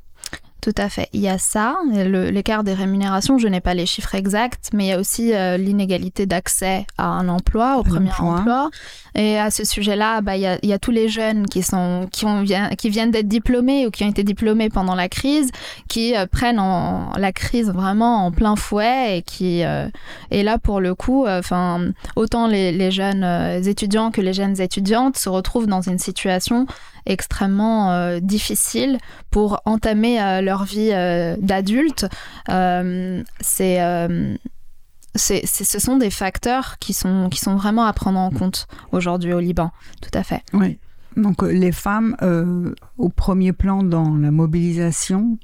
Tout à fait. Il y a ça, l'écart des rémunérations, je n'ai pas les chiffres exacts, mais il y a aussi euh, l'inégalité d'accès à un emploi, au premier emploi. Et à ce sujet-là, bah, il, y a, il y a tous les jeunes qui, sont, qui, ont, qui viennent d'être diplômés ou qui ont été diplômés pendant la crise, qui euh, prennent en, la crise vraiment en plein fouet et qui... euh, et là, pour le coup, euh, enfin, autant les, les jeunes étudiants que les jeunes étudiantes se retrouvent dans une situation extrêmement euh, difficile pour entamer euh, leur vie euh, d'adulte. Euh, euh, ce sont des facteurs qui sont, qui sont vraiment à prendre en compte aujourd'hui au Liban. Tout à fait. Oui. Donc les femmes au premier plan dans la mobilisation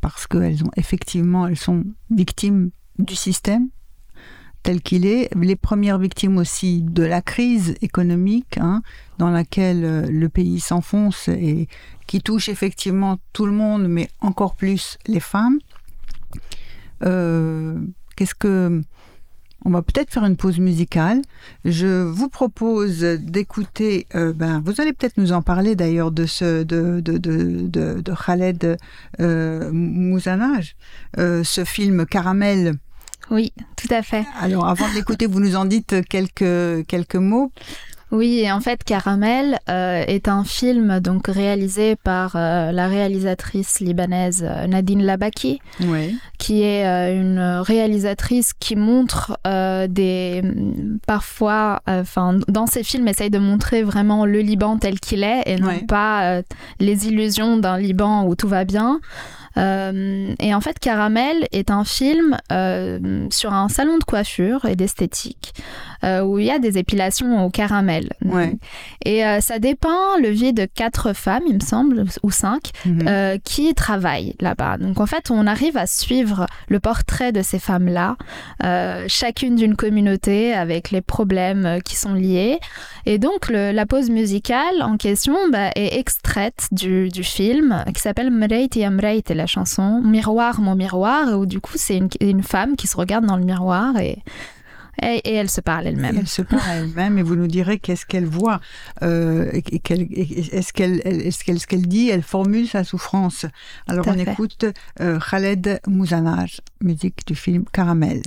parce qu'elles ont effectivement elles sont victimes du système tel qu'il est, les premières victimes aussi de la crise économique hein, dans laquelle euh, le pays s'enfonce et qui touche effectivement tout le monde, mais encore plus les femmes. Euh, Qu'est-ce que on va peut-être faire une pause musicale. Je vous propose d'écouter. euh, ben, vous allez peut-être nous en parler d'ailleurs de ce de de de de, Khaled euh, euh, ce film Caramel. Oui, tout à fait. Alors, avant de l'écouter, vous nous en dites quelques quelques mots. Oui, et en fait, Caramel euh, est un film donc réalisé par euh, la réalisatrice libanaise euh, Nadine Labaki, Oui. qui est euh, une réalisatrice qui montre des parfois, enfin, dans ses films, essaye de montrer vraiment le Liban tel qu'il est et non pas les illusions d'un Liban où tout va bien. Euh, et en fait, Caramel est un film euh, sur un salon de coiffure et d'esthétique euh, où il y a des épilations au caramel. Ouais. Et ça dépeint le vie de quatre femmes, il me semble, ou cinq, Mhm. qui travaillent là-bas. Donc en fait, on arrive à suivre le portrait de ces femmes-là, chacune d'une communauté avec les problèmes qui sont liés. Et donc le- la pause musicale en question bah, est extraite du, du film qui s'appelle Mreiti ya Mreiti, la chanson Miroir mon miroir, où du coup c'est une, une femme qui se regarde dans le miroir et, et, et elle se parle elle-même. Elle se parle elle-même et vous nous direz qu'est-ce qu'elle voit, euh, et- et- est-ce qu'elle, qu'elle dit, elle formule sa souffrance. Alors on fait. écoute euh, Khaled Mouzanaj, musique du film Caramel.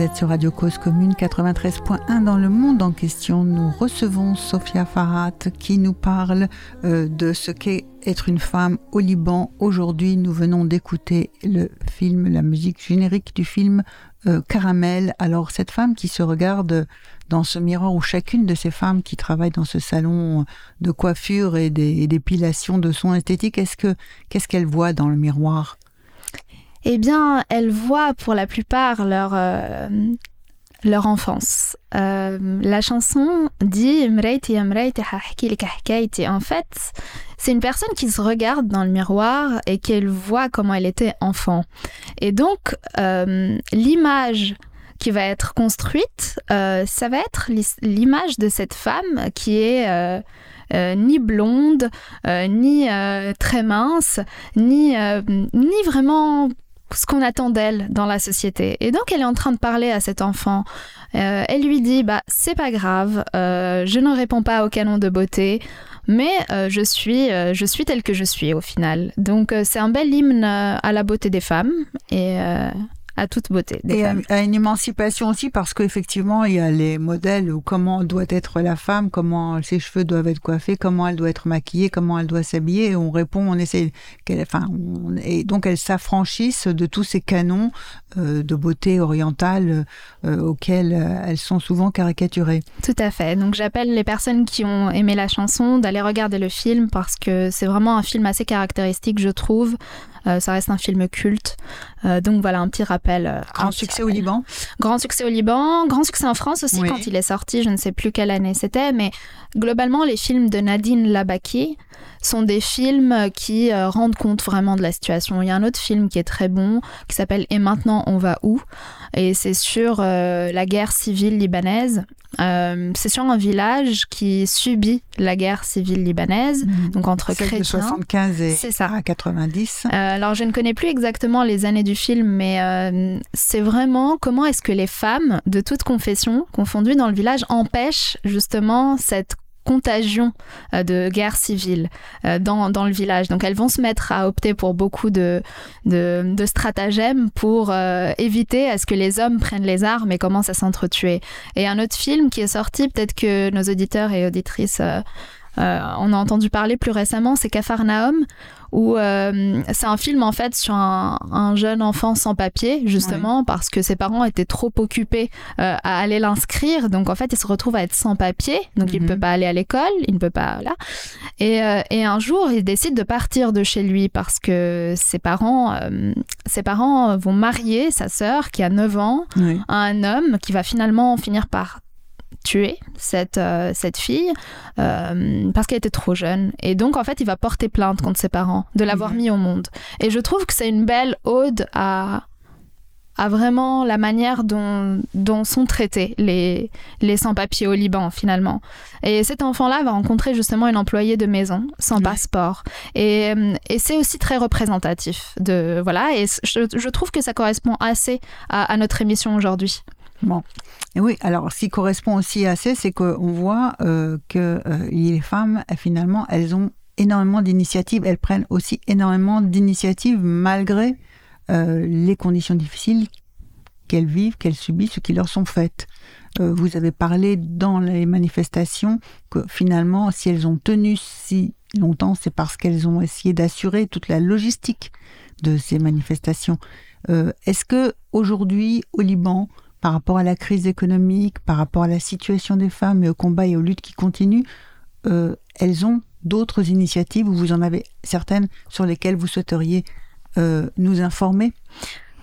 Vous êtes sur Radio Cause Commune 93.1 dans le monde en question. Nous recevons Sophia Farhat qui nous parle euh, de ce qu'est être une femme au Liban. Aujourd'hui, nous venons d'écouter le film, la musique générique du film euh, Caramel. Alors, cette femme qui se regarde dans ce miroir ou chacune de ces femmes qui travaillent dans ce salon de coiffure et des- de soins esthétiques, est-ce que qu'est-ce qu'elle voit dans le miroir? Eh bien, elles voient pour la plupart leur, euh, leur enfance. Euh, la chanson dit. En fait, c'est une personne qui se regarde dans le miroir et qu'elle voit comment elle était enfant. Et donc, euh, l'image qui va être construite, ça va être l'image de cette femme qui est ni blonde, ni très mince, ni, ni vraiment ce qu'on attend d'elle dans la société. Et donc, elle est en train de parler à cet enfant. Euh, elle lui dit, bah, c'est pas grave, euh, je ne réponds pas au canon de beauté, mais euh, je suis, je suis telle que je suis au final. Donc, c'est un bel hymne à la beauté des femmes et à toute beauté des Et à, femmes. à une émancipation aussi, parce qu'effectivement, il y a les modèles où comment doit être la femme, comment ses cheveux doivent être coiffés, comment elle doit être maquillée, comment elle doit s'habiller. Et on répond, on essaie, qu'elle, enfin, on- et donc elles s'affranchissent de tous ces canons de beauté orientale euh, auxquels euh, elles sont souvent caricaturées. Tout à fait. Donc j'appelle les personnes qui ont aimé la chanson d'aller regarder le film parce que c'est vraiment un film assez caractéristique, je trouve. Euh, ça reste un film culte. Euh, donc voilà, un petit rappel. euh, Grand petit succès au. Liban. Grand succès au Liban, grand succès en France aussi Oui. quand il est sorti, je ne sais plus quelle année c'était, mais globalement les films de Nadine Labaki sont des films qui euh, rendent compte vraiment de la situation. Il y a un autre film qui est très bon, qui s'appelle Et maintenant on va où Et c'est sur euh, la guerre civile libanaise. Euh, c'est sur un village qui subit la guerre civile libanaise, donc entre de chrétiens. 75 et ça. à 90. Euh, alors, je ne connais plus exactement les années du film, mais c'est vraiment comment est-ce que les femmes de toute confession confondues dans le village empêchent justement cette contagion euh, de guerre civile euh, dans, dans le village. Donc elles vont se mettre à opter pour beaucoup de, de, stratagèmes pour euh, éviter à ce que les hommes prennent les armes et commencent à s'entretuer. Et un autre film qui est sorti, peut-être que nos auditeurs et auditrices euh, euh, on a entendu parler plus récemment, c'est Capharnaüm, où euh, c'est un film en fait sur un, un jeune enfant sans papier, justement parce que ses parents étaient trop occupés euh, à aller l'inscrire, donc en fait il se retrouve à être sans papier, donc il Mhm. ne peut pas aller à l'école, il ne peut pas là. Et, euh, et un jour il décide de partir de chez lui parce que ses parents, ses parents vont marier sa sœur qui a 9 ans Oui. à un homme qui va finalement finir par tuer cette, euh, cette fille euh, parce qu'elle était trop jeune. Et donc, en fait, il va porter plainte contre ses parents de l'avoir Mhm. mis au monde. Et je trouve que c'est une belle ode à, à vraiment la manière dont, dont sont traités les, les sans-papiers au Liban, finalement. Et cet enfant-là va rencontrer justement une employée de maison sans Oui. passeport. Et, euh, et c'est aussi très représentatif. De, voilà, et je, je trouve que ça correspond assez à, à notre émission aujourd'hui. Et oui, alors ce qui correspond aussi assez, c'est qu'on voit euh, que euh, les femmes, euh, finalement, elles ont énormément d'initiatives, elles prennent aussi énormément d'initiatives malgré les conditions difficiles qu'elles vivent, qu'elles subissent, ou qui leur sont faites. Vous avez parlé dans les manifestations que finalement, si elles ont tenu si longtemps, c'est parce qu'elles ont essayé d'assurer toute la logistique de ces manifestations. Est-ce que aujourd'hui, au Liban, par rapport à la crise économique, par rapport à la situation des femmes et au combat et aux luttes qui continuent, euh, elles ont d'autres initiatives ou vous en avez certaines sur lesquelles vous souhaiteriez euh, nous informer?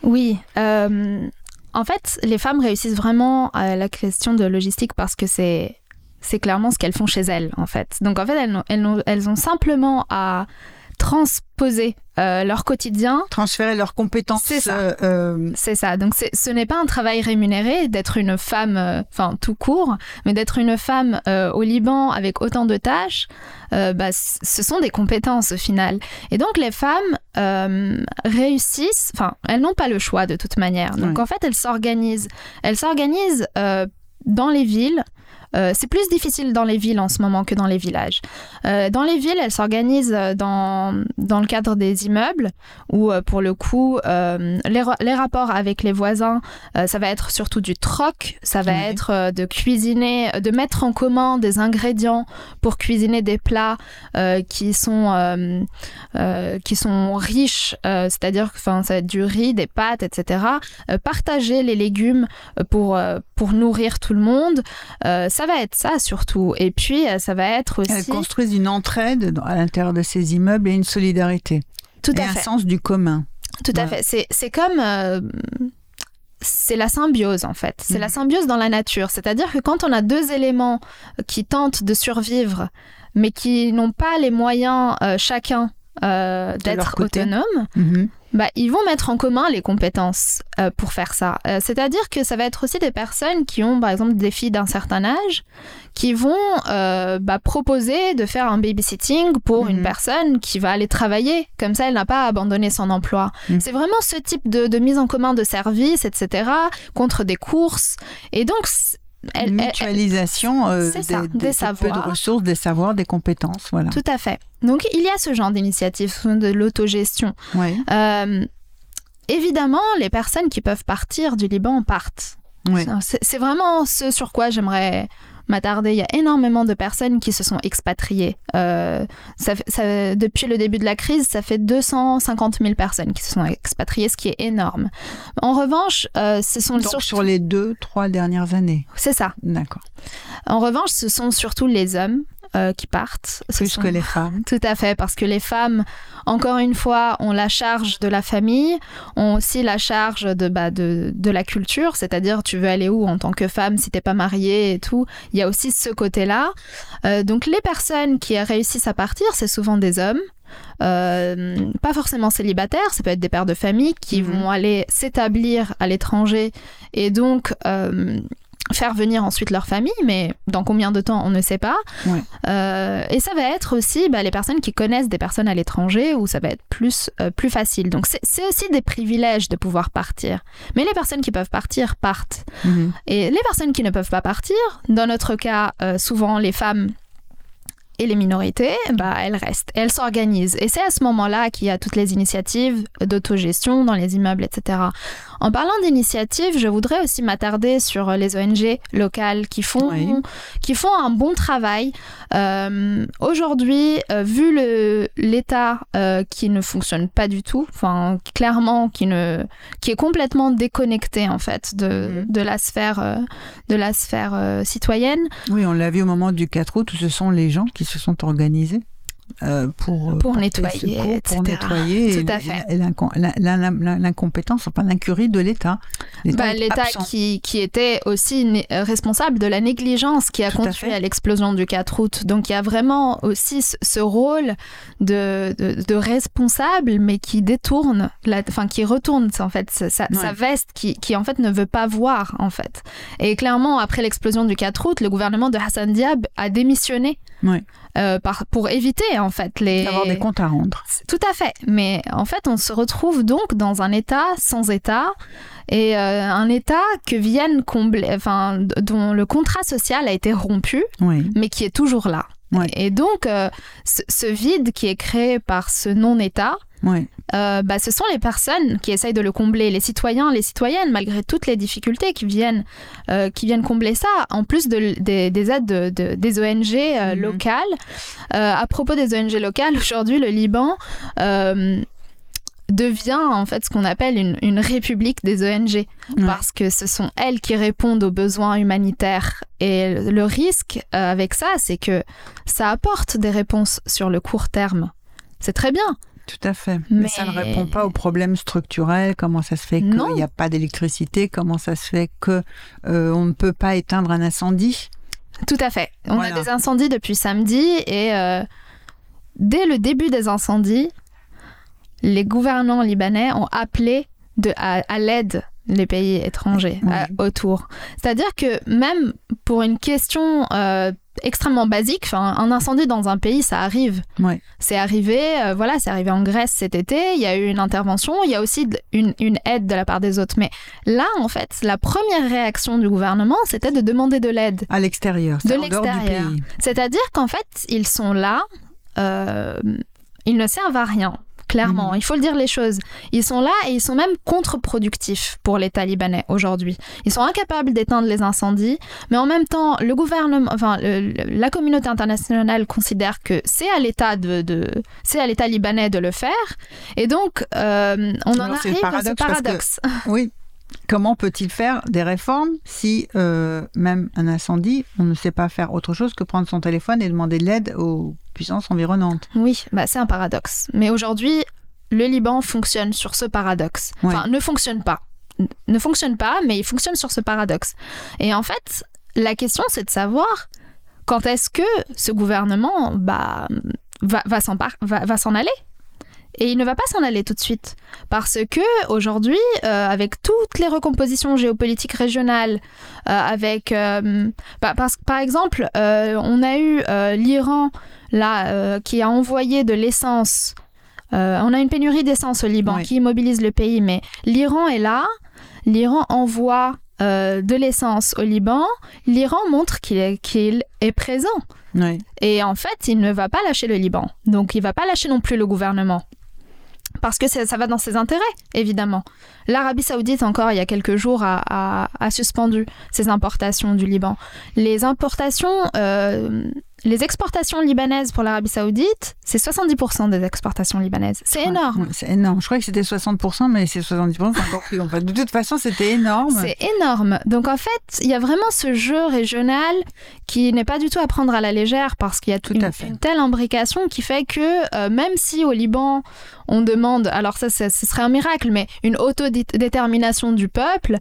Oui. euh, en fait, les femmes réussissent vraiment à la question de logistique parce que c'est c'est clairement ce qu'elles font chez elles, en fait. Donc, en fait, elles, elles ont simplement à transposer euh, leur quotidien Transférer leurs compétences. C'est ça. euh, euh, c'est ça. Donc, ce n'est pas un travail rémunéré d'être une femme, euh, enfin, tout court, mais d'être une femme au Liban avec autant de tâches, bah, ce sont des compétences au final. Et donc, les femmes réussissent, enfin, elles n'ont pas le choix de toute manière. Donc, en fait, elles s'organisent. Elles s'organisent dans les villes Euh, c'est plus difficile dans les villes en ce moment que dans les villages. Euh, dans les villes, elles s'organisent euh, dans, dans le cadre des immeubles où, pour le coup, euh, les, les rapports avec les voisins, ça va être surtout du troc, ça va être de cuisiner, de mettre en commun des ingrédients pour cuisiner des plats qui sont qui sont riches, c'est-à-dire que ça va être du riz, des pâtes, etc. Partager les légumes pour, pour nourrir tout le monde, ça va être ça surtout. Et puis, euh, ça va être Elles aussi... construisent une entraide à l'intérieur de ces immeubles et une solidarité. Tout et à un fait. sens du commun. Tout à fait. C'est, c'est comme. euh, c'est la symbiose en fait. C'est la symbiose dans la nature. C'est-à-dire que quand on a deux éléments qui tentent de survivre, mais qui n'ont pas les moyens euh, chacun euh, d'être autonomes, Mhm. bah, ils vont mettre en commun les compétences euh, pour faire ça. Euh, C'est-à-dire que ça va être aussi des personnes qui ont, par exemple, des filles d'un certain âge, qui vont bah, proposer de faire un babysitting pour une personne qui va aller travailler. Comme ça, elle n'a pas abandonné son emploi. Mhm. C'est vraiment ce type de, de mise en commun de services, etc., contre des courses. Et donc, elle- Une elle- mutualisation euh, C'est ça, des peu de ressources, des savoirs, des compétences. Voilà. tout à fait. Donc, il y a ce genre d'initiative, ce sont de l'autogestion. Ouais. Euh, évidemment, les personnes qui peuvent partir du Liban partent. Ouais. C'est vraiment ce sur quoi j'aimerais m'attarder. Il y a énormément de personnes qui se sont expatriées. Euh, ça depuis le début de la crise, ça fait 250 000 personnes qui se sont expatriées, ce qui est énorme. En revanche, euh, ce sont Donc sur- sur les deux, trois dernières années. c'est ça. D'accord. En revanche, ce sont surtout les hommes euh, qui partent. Plus sont- que les femmes. *laughs* Tout à fait, parce que les femmes, encore une fois, ont la charge de la famille, ont aussi la charge de, bah, de, de la culture, c'est-à-dire tu veux aller où en tant que femme si t'es pas mariée et tout. Il y a aussi ce côté-là. Euh, donc les personnes qui réussissent à partir, c'est souvent des hommes. Euh, pas forcément célibataires, ça peut être des pères de famille qui Mhm. vont aller s'établir à l'étranger et donc euh, faire venir ensuite leur famille, mais dans combien de temps on ne sait pas. Ouais. Euh, et ça va être aussi bah, les personnes qui connaissent des personnes à l'étranger où ça va être plus, euh, plus facile. Donc c'est c'est aussi des privilèges de pouvoir partir. Mais les personnes qui peuvent partir partent. Mhm. Et les personnes qui ne peuvent pas partir, dans notre cas, euh, souvent les femmes et les minorités, bah, elles restent, elles s'organisent. Et c'est à ce moment-là qu'il y a toutes les initiatives d'autogestion dans les immeubles, etc. En parlant d'initiatives, je voudrais aussi m'attarder sur les ONG locales qui font, Oui. qui font un bon travail. Euh, Aujourd'hui, euh, vu l'état euh, qui ne fonctionne pas du tout, enfin clairement qui ne, qui est complètement déconnecté en fait de, Mhm. de la sphère, de la sphère citoyenne. Oui, on l'a vu au moment du 4 août où ce sont les gens qui se sont organisés euh, pour, euh, Pour nettoyer, secours, pour etc. nettoyer l'incompétence, enfin l'incurie de l'État. Bah, L'État qui, qui était aussi euh, responsable de la négligence qui a Tout conduit à, l'explosion du 4 août. Donc il y a vraiment aussi ce, rôle de, de, de responsable, mais qui détourne, la, enfin qui retourne en fait sa, sa- Ouais. sa veste, qui, qui en fait ne veut pas voir en fait. Et clairement, après l'explosion du 4 août, le gouvernement de Hassan Diab a démissionné Ouais. Euh, par, pour éviter en fait les... D'avoir des comptes à rendre. Tout à fait. Mais en fait, on se retrouve donc dans un État sans État et euh, un État que viennent combler, enfin, dont le contrat social a été rompu, Oui. mais qui est toujours là. Ouais. Et donc, euh, ce, ce vide qui est créé par ce non-État, Ouais. euh, bah, ce sont les personnes qui essayent de le combler, les citoyens, les citoyennes, malgré toutes les difficultés qui viennent, euh, qui viennent combler ça, en plus de, des- des aides de- de- des ONG Mhm. locales. À propos des ONG locales, *laughs* aujourd'hui, le Liban devient en fait ce qu'on appelle une, une république des ONG, parce que ce sont elles qui répondent aux besoins humanitaires. Et le le risque euh, avec ça, c'est que ça apporte des réponses sur le court terme. C'est très bien. Tout à fait. Mais, Mais- ça ne répond pas aux problèmes structurels. Comment ça se fait qu'il n'y a pas d'électricité? Comment ça se fait que euh, on ne peut pas éteindre un incendie? Tout à fait. On Voilà. a des incendies depuis samedi et euh, dès le début des incendies, les gouvernants libanais ont appelé de, à, à l'aide les pays étrangers Oui. à- autour. C'est-à-dire que même pour une question euh, extrêmement basique. Un incendie dans un pays, ça arrive. Ouais. C'est arrivé, euh, voilà, c'est arrivé en Grèce cet été. Il y a eu une intervention, il y a aussi une, une aide de la part des autres. Mais là, en fait, la première réaction du gouvernement, c'était de demander de l'aide. À l'extérieur, De l'extérieur. C'est-à-dire qu'en fait, ils sont là, euh, ils ne servent à rien. Clairement, Mhm. il faut le dire les choses. Ils sont là et ils sont même contre-productifs pour l'État libanais aujourd'hui. Ils sont incapables d'éteindre les incendies, mais en même temps, le gouvernement, enfin, le- la communauté internationale considère que c'est à l'État de, de- c'est à l'État libanais de le faire. Et donc, euh, on en Alors, c'est arrive à ce paradoxe, parce que- paradoxe. *laughs* Oui. Comment peut-il faire des réformes si, euh, même un incendie, on ne sait pas faire autre chose que prendre son téléphone et demander de l'aide aux puissances environnantes Oui, bah c'est un paradoxe. Mais aujourd'hui, le Liban fonctionne sur ce paradoxe. Enfin, ne fonctionne pas. Ne fonctionne pas, mais il fonctionne sur ce paradoxe. Et en fait, la question, c'est de savoir quand est-ce que ce gouvernement bah, va, va s'en va, va aller. Et il ne va pas s'en aller tout de suite. Parce que aujourd'hui, euh, avec toutes les recompositions géopolitiques régionales, euh, avec... euh, bah, parce, par exemple, on a eu l'Iran là, euh, qui a envoyé de l'essence. Euh, on a une pénurie d'essence au Liban Oui. qui immobilise le pays, mais l'Iran est là. L'Iran envoie euh, de l'essence au Liban. L'Iran montre qu'il est, est présent. Oui. Et en fait, il ne va pas lâcher le Liban. Donc, il va pas lâcher non plus le gouvernement. Parce que ça, ça va dans ses intérêts, évidemment. L'Arabie saoudite, encore il y a quelques jours, a, a- a suspendu ses importations du Liban. Les importations, euh, les exportations libanaises pour l'Arabie saoudite, c'est 70% des exportations libanaises. C'est énorme. c'est énorme. Je crois que c'était 60%, mais c'est 70%, c'est encore plus. En fait, de toute façon, c'était énorme. C'est énorme. Donc en fait, il y a vraiment ce jeu régional qui n'est pas du tout à prendre à la légère parce qu'il y a Tout une, à fait. une telle imbrication qui fait que euh, même si au Liban on demande, alors ça c'est- ce serait un miracle, mais une autodétermination du peuple,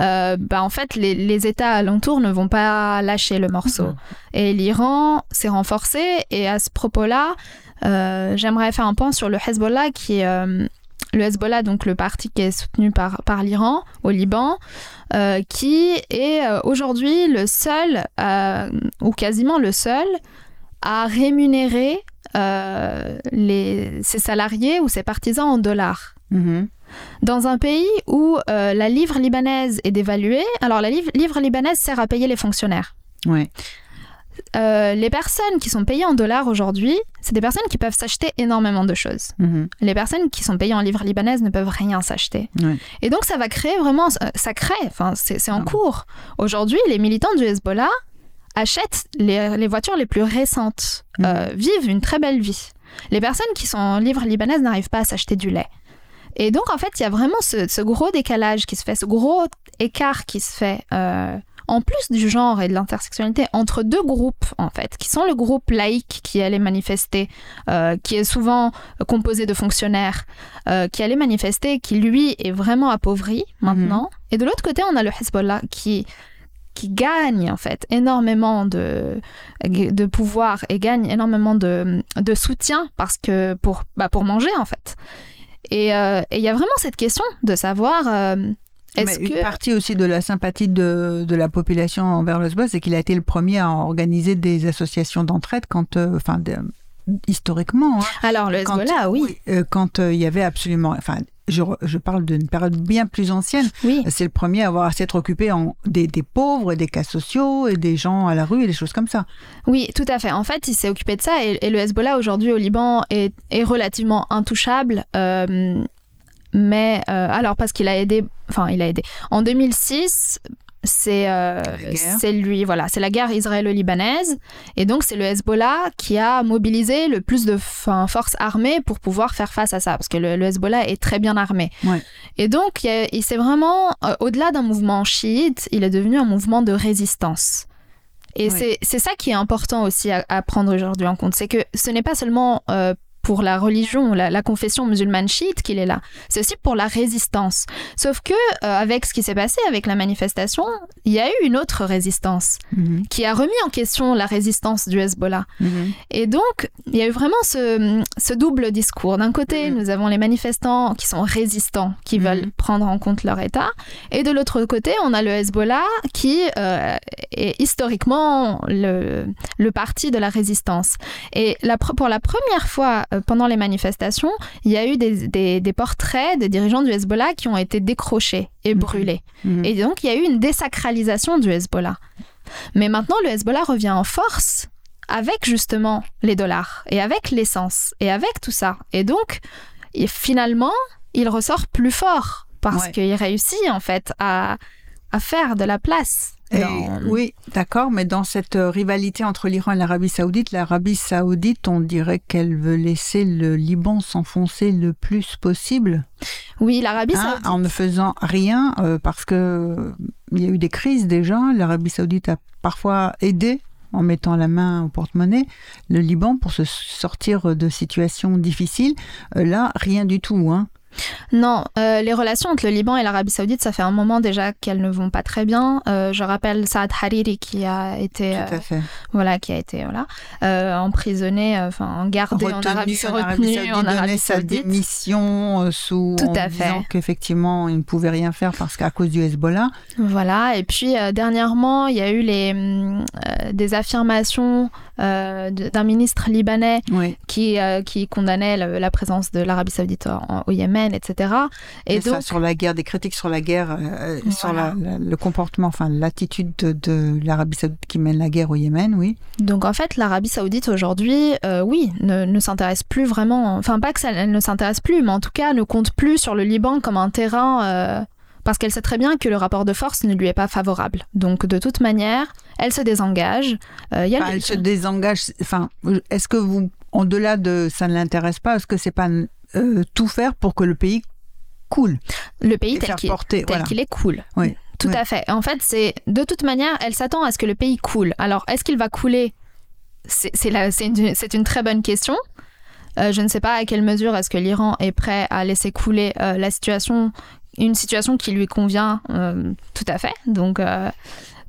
euh, bah, en fait les, les États alentours ne vont pas lâcher le morceau. Et l'Iran s'est renforcé et à ce propos-là, euh, j'aimerais faire un point sur le Hezbollah qui est... euh, le Hezbollah, donc le parti qui est soutenu par, par l'Iran au Liban, euh, qui est aujourd'hui le seul, euh, ou quasiment le seul, à rémunérer euh, les, ses salariés ou ses partisans en dollars. Mhm. Dans un pays où euh, la livre libanaise est dévaluée, alors la livre, livre libanaise sert à payer les fonctionnaires. Ouais. Euh, les personnes qui sont payées en dollars aujourd'hui, c'est des personnes qui peuvent s'acheter énormément de choses. Mhm. Les personnes qui sont payées en livres libanaises ne peuvent rien s'acheter. Et donc ça va créer vraiment, ça crée, enfin c'est en Ah. cours. Aujourd'hui, les militants du Hezbollah achètent les, les voitures les plus récentes, Mhm. euh, vivent une très belle vie. Les personnes qui sont en livres libanaises n'arrivent pas à s'acheter du lait. Et donc en fait, il y a vraiment ce, ce gros décalage qui se fait, ce gros écart qui se fait. euh, en plus du genre et de l'intersectionnalité entre deux groupes en fait, qui sont le groupe laïque qui allait manifester, euh, qui est souvent composé de fonctionnaires, euh, qui allait manifester, qui lui est vraiment appauvri maintenant. Et de l'autre côté, on a le Hezbollah qui qui gagne en fait énormément de, de pouvoir et gagne énormément de, de soutien parce que pour, bah, pour manger en fait. Et euh, et il y a vraiment cette question de savoir euh, est-ce que Une partie aussi de la sympathie de, de la population envers le Hezbollah, c'est qu'il a été le premier à organiser des associations d'entraide quand, euh, enfin, de- historiquement, hein, alors le quand- Hezbollah oui euh, quand il y avait absolument, enfin, je, parle d'une période bien plus ancienne. oui C'est le premier à avoir à s'être occupé en, des, des pauvres, des cas sociaux et des gens à la rue et des choses comme ça. Oui, tout à fait. En fait, il s'est occupé de ça et, et le Hezbollah aujourd'hui au Liban est, est relativement intouchable. euh, mais euh, alors parce qu'il a aidé, enfin il a aidé. En 2006, c'est euh, c'est lui, voilà, c'est la guerre israélo-libanaise et donc c'est le Hezbollah qui a mobilisé le plus de forces armées pour pouvoir faire face à ça parce que le, le Hezbollah est très bien armé. Ouais. Et donc il, il s'est vraiment euh, au-delà d'un mouvement chiite, il est devenu un mouvement de résistance. Et c'est c'est ça qui est important aussi à, à prendre aujourd'hui en compte. C'est que ce n'est pas seulement euh, pour la religion, la, la confession musulmane chiite qu'il est là. C'est aussi pour la résistance. Sauf que euh, avec ce qui s'est passé avec la manifestation, il y a eu une autre résistance Mhm. qui a remis en question la résistance du Hezbollah. Mhm. Et donc, il y a eu vraiment ce, ce double discours. D'un côté, Mhm. nous avons les manifestants qui sont résistants, qui veulent prendre en compte leur État. Et de l'autre côté, on a le Hezbollah qui euh, est historiquement le, le parti de la résistance. Et la, pour la première fois pendant les manifestations, il y a eu des, des- des portraits des dirigeants du Hezbollah qui ont été décrochés et Mhm. brûlés. Mhm. Et donc, il y a eu une désacralisation du Hezbollah. Mais maintenant, le Hezbollah revient en force avec justement les dollars et avec l'essence et avec tout ça. Et donc, et finalement, il ressort plus fort parce Ouais. qu'il réussit en fait à, à faire de la place. Et oui, d'accord, mais dans cette euh, rivalité entre l'Iran et l'Arabie Saoudite, l'Arabie Saoudite, on dirait qu'elle veut laisser le Liban s'enfoncer le plus possible, Oui, l'Arabie hein, saoudite. en ne faisant rien, euh, parce que euh, il y a eu des crises déjà. L'Arabie Saoudite a parfois aidé en mettant la main au porte-monnaie le Liban pour se sortir de situations difficiles. Euh, là, rien du tout. Hein. Non, euh, les relations entre le Liban et l'Arabie Saoudite, ça fait un moment déjà qu'elles ne vont pas très bien. Euh, je rappelle Saad Hariri qui a été, Tout euh, à fait. voilà, qui a été voilà, emprisonné, enfin gardé en Arabie, Retenu en Arabie retenu Saoudite, en Arabie sa démission sous Tout en à fait. disant qu'effectivement il ne pouvait rien faire parce qu'à cause du Hezbollah. Voilà, et puis dernièrement, il y a eu les, hum, des affirmations d'un ministre libanais Oui. qui, qui condamnait la présence de l'Arabie Saoudite en- au Yémen, etc. Et ça, donc, sur la guerre, des critiques sur la guerre, euh, sur la- la- le comportement, enfin l'attitude de, de l'Arabie Saoudite qui mène la guerre au Yémen, oui. donc en fait, l'Arabie Saoudite aujourd'hui, euh, oui, ne, ne s'intéresse plus vraiment, enfin pas que ça elle ne s'intéresse plus, mais en tout cas ne compte plus sur le Liban comme un terrain. euh, parce qu'elle sait très bien que le rapport de force ne lui est pas favorable. Donc, de toute manière, elle se désengage. Euh, il y a Enfin, le- elle se désengage. Enfin, est-ce que vous, en-delà de ça ne l'intéresse pas, est-ce que c'est pas euh, tout faire pour que le pays coule le pays tel qu'il voilà. est cool. Oui, Tout oui. à fait. En fait, c'est de toute manière, elle s'attend à ce que le pays coule. Alors, est-ce qu'il va couler? C'est une, une très bonne question. Euh, je ne sais pas à quelle mesure est-ce que l'Iran est prêt à laisser couler euh, la situation, une situation qui lui convient euh, tout à fait. Donc,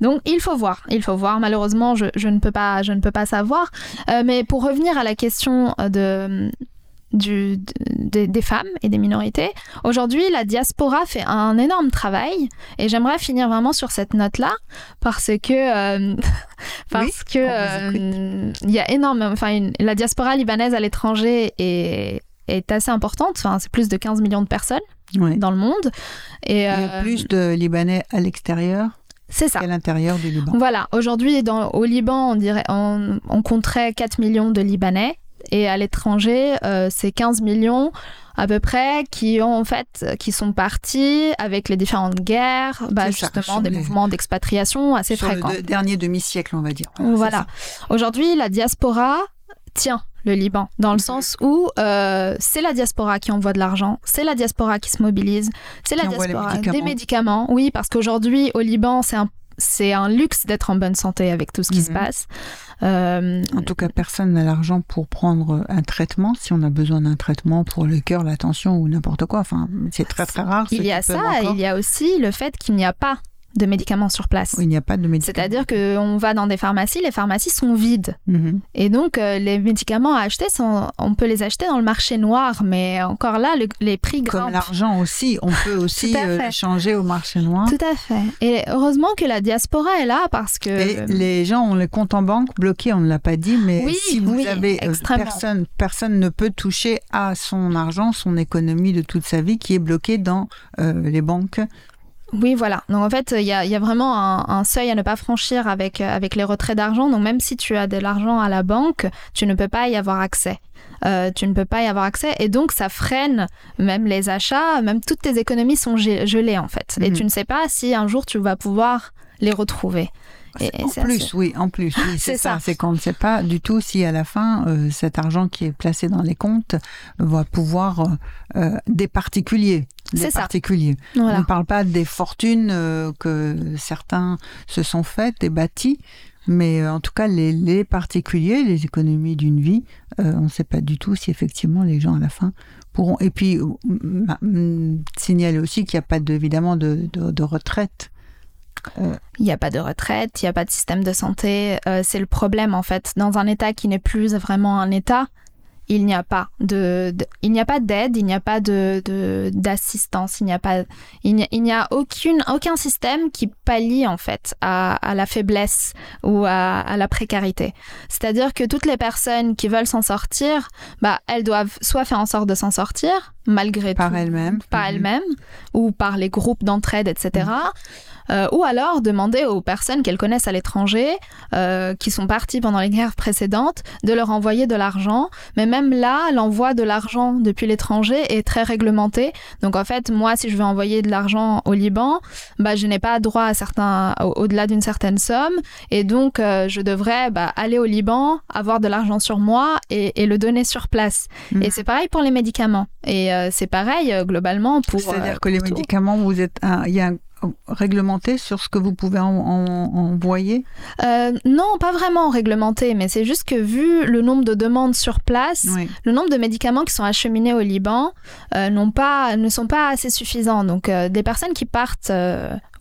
donc il faut voir, il faut voir. Malheureusement, je, je ne peux pas, je ne peux pas savoir. Mais pour revenir à la question de du, de- des- femmes et des minorités. Aujourd'hui, la diaspora fait un énorme travail et j'aimerais finir vraiment sur cette note-là parce que euh, *laughs* parce Oui, que euh, il y a énorme, enfin la diaspora libanaise à l'étranger est est assez importante. Enfin, c'est plus de 15 millions de personnes dans le monde et Il y a euh, plus de Libanais à l'extérieur c'est ça. qu'à l'intérieur du Liban. Voilà, aujourd'hui au Liban, on, dirait, on, on compterait 4 millions de Libanais et à l'étranger, euh, c'est 15 millions à peu près qui ont en fait qui sont partis avec les différentes guerres, bah, ça, justement des les- mouvements d'expatriation assez Sur fréquents. le de- dernier demi-siècle, on va dire. Voilà. Aujourd'hui, la diaspora tient le Liban, dans le Mhm. sens où euh, c'est la diaspora qui envoie de l'argent, c'est la diaspora qui se mobilise, c'est la diaspora médicaments. des médicaments. Oui, parce qu'aujourd'hui, au Liban, c'est un, c'est un luxe d'être en bonne santé avec tout ce qui se Mhm. passe. Euh, En tout cas, personne n'a l'argent pour prendre un traitement. Si on a besoin d'un traitement pour le cœur, la tension ou n'importe quoi, enfin, c'est très très rare. il y a ça, il y a aussi le fait qu'il n'y a pas de médicaments sur place. Il n'y a pas de médicaments. C'est-à-dire qu'on va dans des pharmacies, les pharmacies sont vides. Mhm. Et donc, euh, les médicaments à acheter, sont, on peut les acheter dans le marché noir, mais encore là, le- les prix Comme grimpent. l'argent aussi, on peut *laughs* aussi euh, fait. l'échanger au marché noir. Tout à fait. Et heureusement que la diaspora est là parce que... Et les gens ont les comptes en banque bloqués, on ne l'a pas dit, mais Oui, si vous oui, avez euh, personne, personne ne peut toucher à son argent, son économie de toute sa vie qui est bloquée dans euh, les banques. Oui, voilà. Donc en fait, il y a, il y a vraiment un, un seuil à ne pas franchir avec, euh, avec les retraits d'argent. Donc même si tu as de l'argent à la banque, tu ne peux pas y avoir accès. Euh, tu ne peux pas y avoir accès et donc ça freine même les achats, même toutes tes économies sont gel- gelées en fait. Et Mhm. tu ne sais pas si un jour tu vas pouvoir les retrouver. Et- en plus, assez- oui, en plus, oui, *laughs* C'est c'est ça. ça. C'est qu'on ne sait pas du tout si à la fin euh, cet argent qui est placé dans les comptes va pouvoir euh, des particuliers. Des C'est ça. particuliers. Voilà. On ne parle pas des fortunes euh, que certains se sont faites et bâties. Mais euh, en tout cas, les, les particuliers, les économies d'une vie, euh, on ne sait pas du tout si effectivement les gens à la fin pourront. Et puis, m- signaler aussi qu'il n'y a pas de, évidemment de, de, de retraite. Il n'y a pas de retraite, il n'y a pas de système de santé. euh, c'est le problème en fait. Dans un État qui n'est plus vraiment un État, il n'y a pas de, de- il n'y a pas d'aide, il n'y a pas de d'assistance, il n'y a pas, il n'y a, aucune aucun système qui pallie en fait à, à la faiblesse ou à, à la précarité. C'est-à-dire que toutes les personnes qui veulent s'en sortir, bah elles doivent soit faire en sorte de s'en sortir malgré Par tout, elles-mêmes. par Mhm. elles-mêmes ou par les groupes d'entraide, etc. Euh, ou alors demander aux personnes qu'elles connaissent à l'étranger, euh, qui sont parties pendant les guerres précédentes, de leur envoyer de l'argent. Mais même là, l'envoi de l'argent depuis l'étranger est très réglementé. Donc en fait, moi, si je veux envoyer de l'argent au Liban, bah, je n'ai pas droit à certains, au- au-delà d'une certaine somme. Et donc, euh, je devrais bah, aller au Liban, avoir de l'argent sur moi et, et le donner sur place. Et c'est pareil pour les médicaments. Et c'est pareil globalement pour. C'est-à-dire que les tout. médicaments, vous êtes, un- il y a un- réglementé sur ce que vous pouvez en- en- envoyer? Euh, non, pas vraiment réglementé, mais c'est juste que vu le nombre de demandes sur place, Oui. le nombre de médicaments qui sont acheminés au Liban euh, pas, ne sont pas assez suffisants. Donc, euh, des personnes qui partent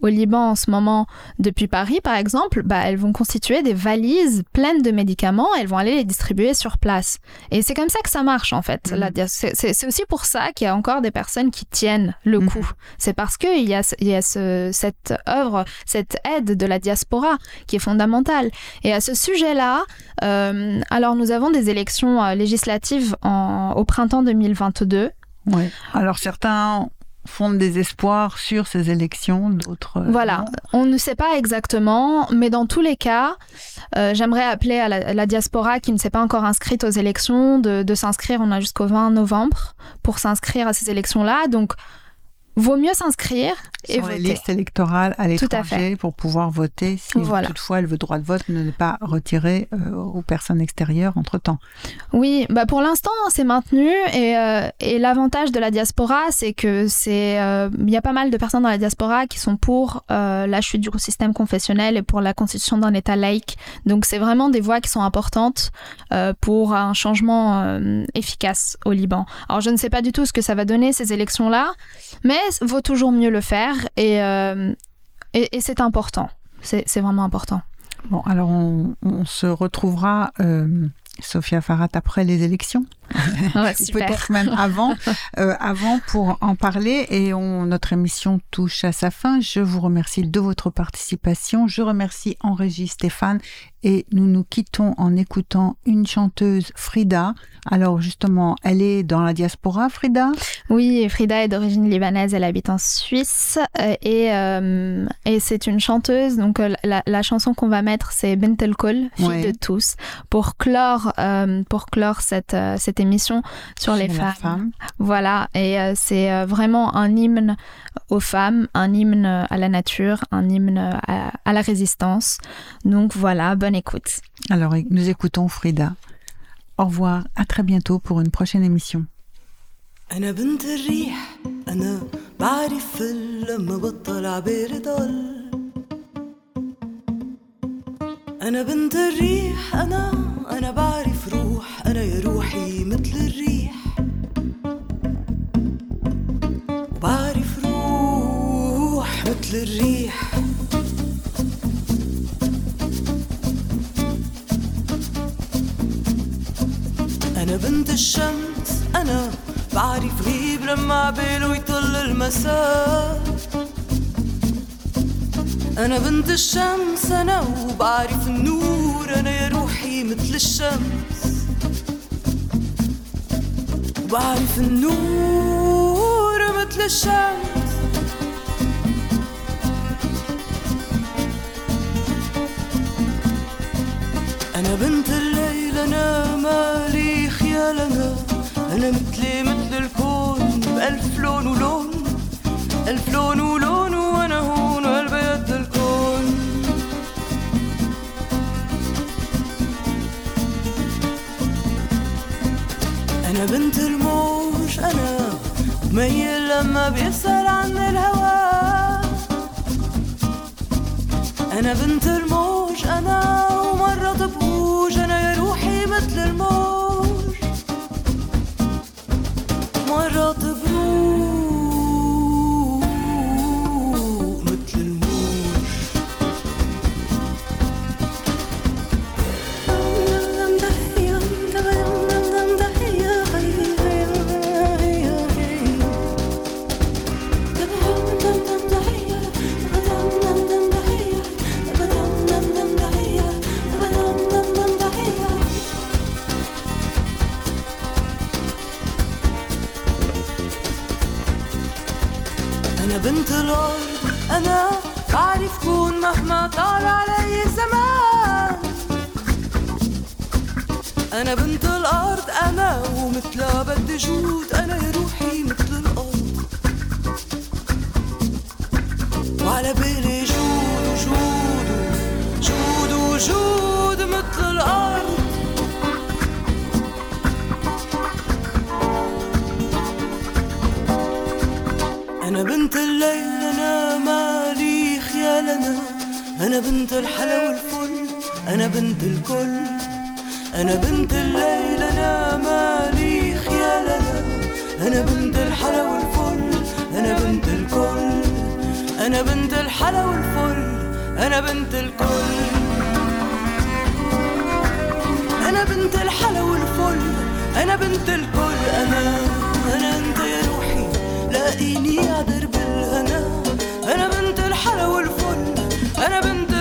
au Liban en ce moment depuis Paris, par exemple, bah, elles vont constituer des valises pleines de médicaments. Elles vont aller les distribuer sur place. Et c'est comme ça que ça marche, en fait. Dia- C'est aussi pour ça qu'il y a encore des personnes qui tiennent le Mhm. coup. C'est parce qu'il y a, il y a ce- cette œuvre, cette aide de la diaspora qui est fondamentale. Et à ce sujet-là, euh, alors nous avons des élections euh, législatives en- au printemps 2022. Oui. Alors certains fondent des espoirs sur ces élections, d'autres. euh, Voilà, on ne sait pas exactement, mais dans tous les cas, euh, j'aimerais appeler à la, à la diaspora qui ne s'est pas encore inscrite aux élections de, de s'inscrire. On a jusqu'au 20 novembre pour s'inscrire à ces élections-là. Donc, vaut mieux s'inscrire et sur les listes électorales à l'étranger pour pouvoir voter si Voilà. toutefois le droit de vote ne n'est pas retiré euh, aux personnes extérieures entre-temps. Oui, bah pour l'instant c'est maintenu et, euh, et l'avantage de la diaspora c'est que c'est euh, il y a pas mal de personnes dans la diaspora qui sont pour la chute du système confessionnel et pour la constitution d'un État laïque. Donc c'est vraiment des voix qui sont importantes pour un changement efficace au Liban. Alors je ne sais pas du tout ce que ça va donner ces élections là, mais vaut toujours mieux le faire et euh, et, c'est important. C'est vraiment important. Bon, alors on, se retrouvera, euh, Sophia après les élections. Ouais, Ou peut-être même avant, *laughs* euh, avant pour en parler. Et on, notre émission touche à sa fin. Je vous remercie de votre participation. Je remercie en régie Stéphane. Et nous nous quittons en écoutant une chanteuse, Frida. Alors justement, elle est dans la diaspora, Frida? Oui, Frida est d'origine libanaise, elle habite en Suisse euh, et, euh, et c'est une chanteuse. Donc la, la chanson qu'on va mettre, c'est Bent El Kol, fille Ouais. de tous, pour clore, euh, pour clore cette, euh, cette émission sur les Chez la femmes. femme. Voilà, et euh, c'est euh, vraiment un hymne aux femmes, un hymne à la nature, un hymne à, à la résistance. Donc voilà, bonne écoute. Alors nous écoutons Frida. Au revoir, à très bientôt pour une prochaine émission. أنا بنت الريح أنا بعرف لما بطلع بارد ضل أنا بنت الريح أنا أنا بعرف روح أنا يا روحي مثل الريح. وبعرف روح مثل الريح. أنا بنت الشمس أنا بعرف غيب لما عباله يطل المساء. أنا بنت الشمس أنا وبعرف النور أنا يا روحي مثل الشمس. وبعرف النور مثل الشمس. أنا بنت الليل أنا مالي خيال أنا أنا مثلي مثل الكون بألف لون ولون. ألف لون ولون وأنا هون أنا بنت الموج أنا ميل لما بيسأل عن الهوى. أنا بنت الموج أنا ومرة بهوج أنا يا روحي مثل الموج. مرة بروق طال علي الزمان. أنا بنت الأرض أنا ومثلها بدي جود أنا يا روحي أنا بنت الحلا والفل أنا بنت الكل أنا بنت الليل أنا مالي خيال أنا أنا بنت الحلا والفل أنا بنت الكل أنا بنت الحلا والفل أنا بنت الكل أنا بنت الحلا والفل أنا بنت الكل أنا أنا أنت يا روحي لاقيني عبر بالهنا أنا بنت الحلا والفل أنا بنت